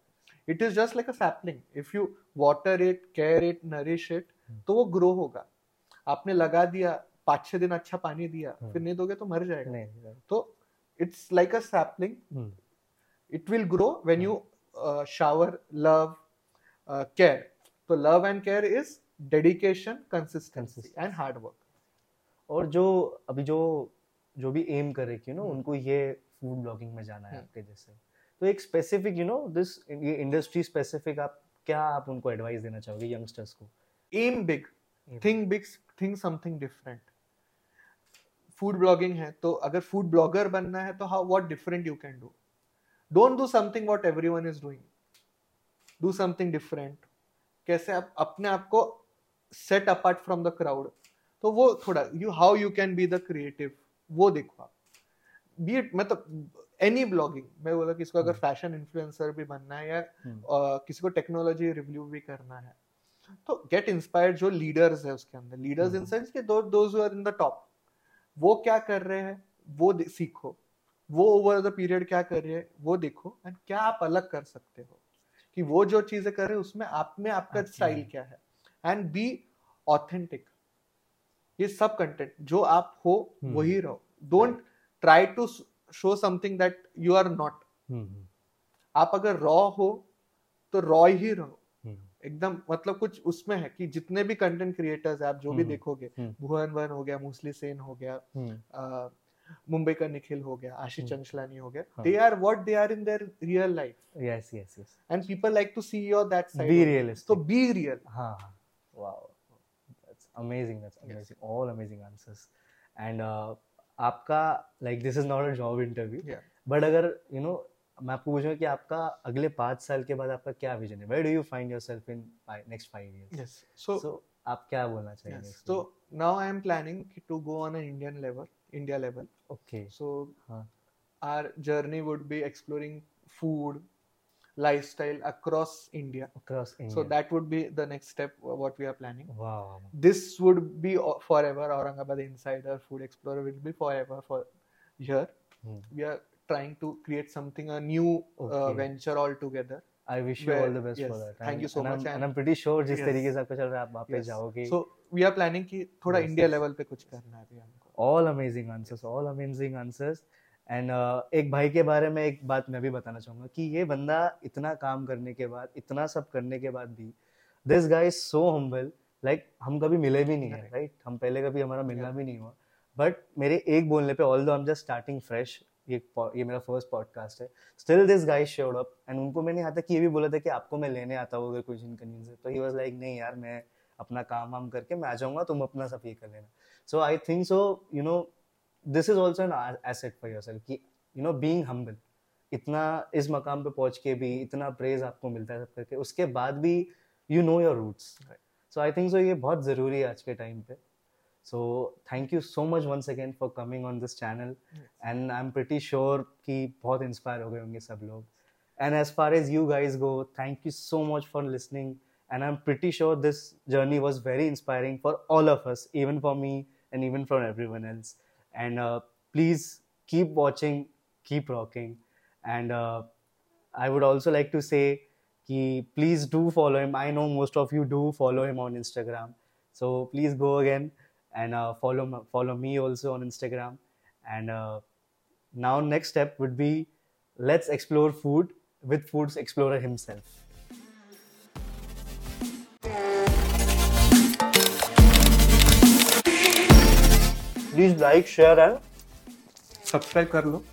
It is just like a sapling if you water it care it nourish it. तो वो ग्रो होगा। आपने लगा दिया पाँच छह दिन अच्छा पानी दिया Hmm. फिर नहीं दोगे तो मर जाएगा। नहीं right. तो it's like a sapling Hmm. it will grow when mm. you uh, shower love uh, care so love and care is dedication consistency Consistency. and hard work और जो अभी जो जो भी एम करे कि नो हम्म। उनको ये फ़ूड ब्लॉगिंग में जाना है हम्म। आपके जैसे तो एक स्पेसिफिक यू नो दिस ये इंडस्ट्री स्पेसिफिक आप क्या आप उनको एडवाइस देना चाहोगे यंगस्टर्स को am big think big think something different food blogging है तो अगर फ़ूड ब्लॉगर बनना है तो how what different you can do don't do something what everyone is doing do something different कैसे आप अपने आप को set apart from the crowd तो वो थोड़ा you how you can be the creative वो देखो आप. बी इट मतलब एनी ब्लॉगिंग मैं बोला किसको अगर। फ़ैशन इन्फ्लुएंसर भी बनना है या हम्म। किसी को टेक्नोलॉजी रिव्यू भी करना है तो गेट इंस्पायर्ड जो लीडर्स है उसके अंदर. Leaders in. सेंस के दो those are in the top वो क्या कर रहे हैं वो सीखो। वो ओवर द पीरियड क्या कर रहे हैं वो देखो। एंड क्या आप अलग कर सकते हो कि वो जो चीज़ें कर रहे हैं उसमें आप में आपका स्टाइल क्या है। एंड बी ऑथेंटिक ये सब कंटेंट जो आप हो हम्म। वही रहो। Don't try to show something that you are not आप अगर रॉ हो तो रॉ ही रहो। एकदम मतलब कुछ उसमें है कि जितने भी कंटेंट क्रिएटर्स है आप जो भी हम्म, देखोगे हम्म। भुवन वन हो गया मूसली सेन हो गया हम्म, मुंबई का निखिल हो गया आशीष। चंचलानी हो गया। They are what they are in their real life yes yes yes. And people like to see your that side be realistic. तो बी रियल हाँ amazing that's Yes. amazing. All amazing answers. And uh, आपका this is not a job interview. Yeah. But अगर you know मैं आपको पूछूँगा कि आपका अगले पाँच साल के बाद आपका क्या विजन है where do you find yourself in next five years so आप क्या बोलना so now i am planning to go on an indian level india level okay हाँ our journey would be exploring food lifestyle across india across India so that would be the next step uh, what we are planning wow this would be forever aurangabad insider food explorer will be forever for here Hmm. we are trying to create something a new uh, Okay. venture altogether I wish you Where- all the best for yes, that. thank And- you so and much, I'm, and- and I'm pretty sure जिस Yes. तरीके से आपका चल रहा है आप वहाँ पे Yes. जाओगे. so we are planning कि थोड़ा Yes, इंडिया. लेवल पे कुछ करना है हमको all amazing answers, all amazing answers. And एक भाई के बारे में एक बात मैं भी बताना चाहूँगा कि ये बंदा इतना काम करने के बाद इतना सब करने के बाद भी this guy is so humble like हम कभी मिले भी नहीं है. राइट हम पहले कभी हमारा मिलना Yeah. भी नहीं हुआ बट मेरे एक बोलने पे although I am just starting fresh ये ये मेरा फ़र्स्ट पॉडकास्ट है। Still this guy showed up and उनको मैंने यहाँ तक ये भी बोला था कि आपको मैं लेने आता हूँ अगर कुछ इनकन्वीनियंस है। तो ही वाज लाइक नहीं यार मैं अपना काम वाम करके मैं आ जाऊँगा तुम अपना सब ये कर लेना। So I think so you know this is also an asset for yourself कि यू नो बींग हम्बल इतना इस मकाम पे पहुँच के भी इतना प्रेज आपको मिलता है सब करके उसके बाद भी you know your roots so I think so ये बहुत ज़रूरी है आज के टाइम पे। so thank you so much once again for coming on this channel. Yes. and i'm pretty sure ki bahut inspire ho gaye honge sab log. And as far as you guys go thank you so much for listening. And i'm pretty sure this journey was very inspiring for all of us even for me and even for everyone else. And uh, please keep watching keep rocking. And uh, i would also like to say ki please do follow him. I know most of you do follow him on instagram. So please go again and uh, follow m- follow me also on instagram and uh, now next step would be let's explore food with foods explorer himself please like share and subscribe कर लो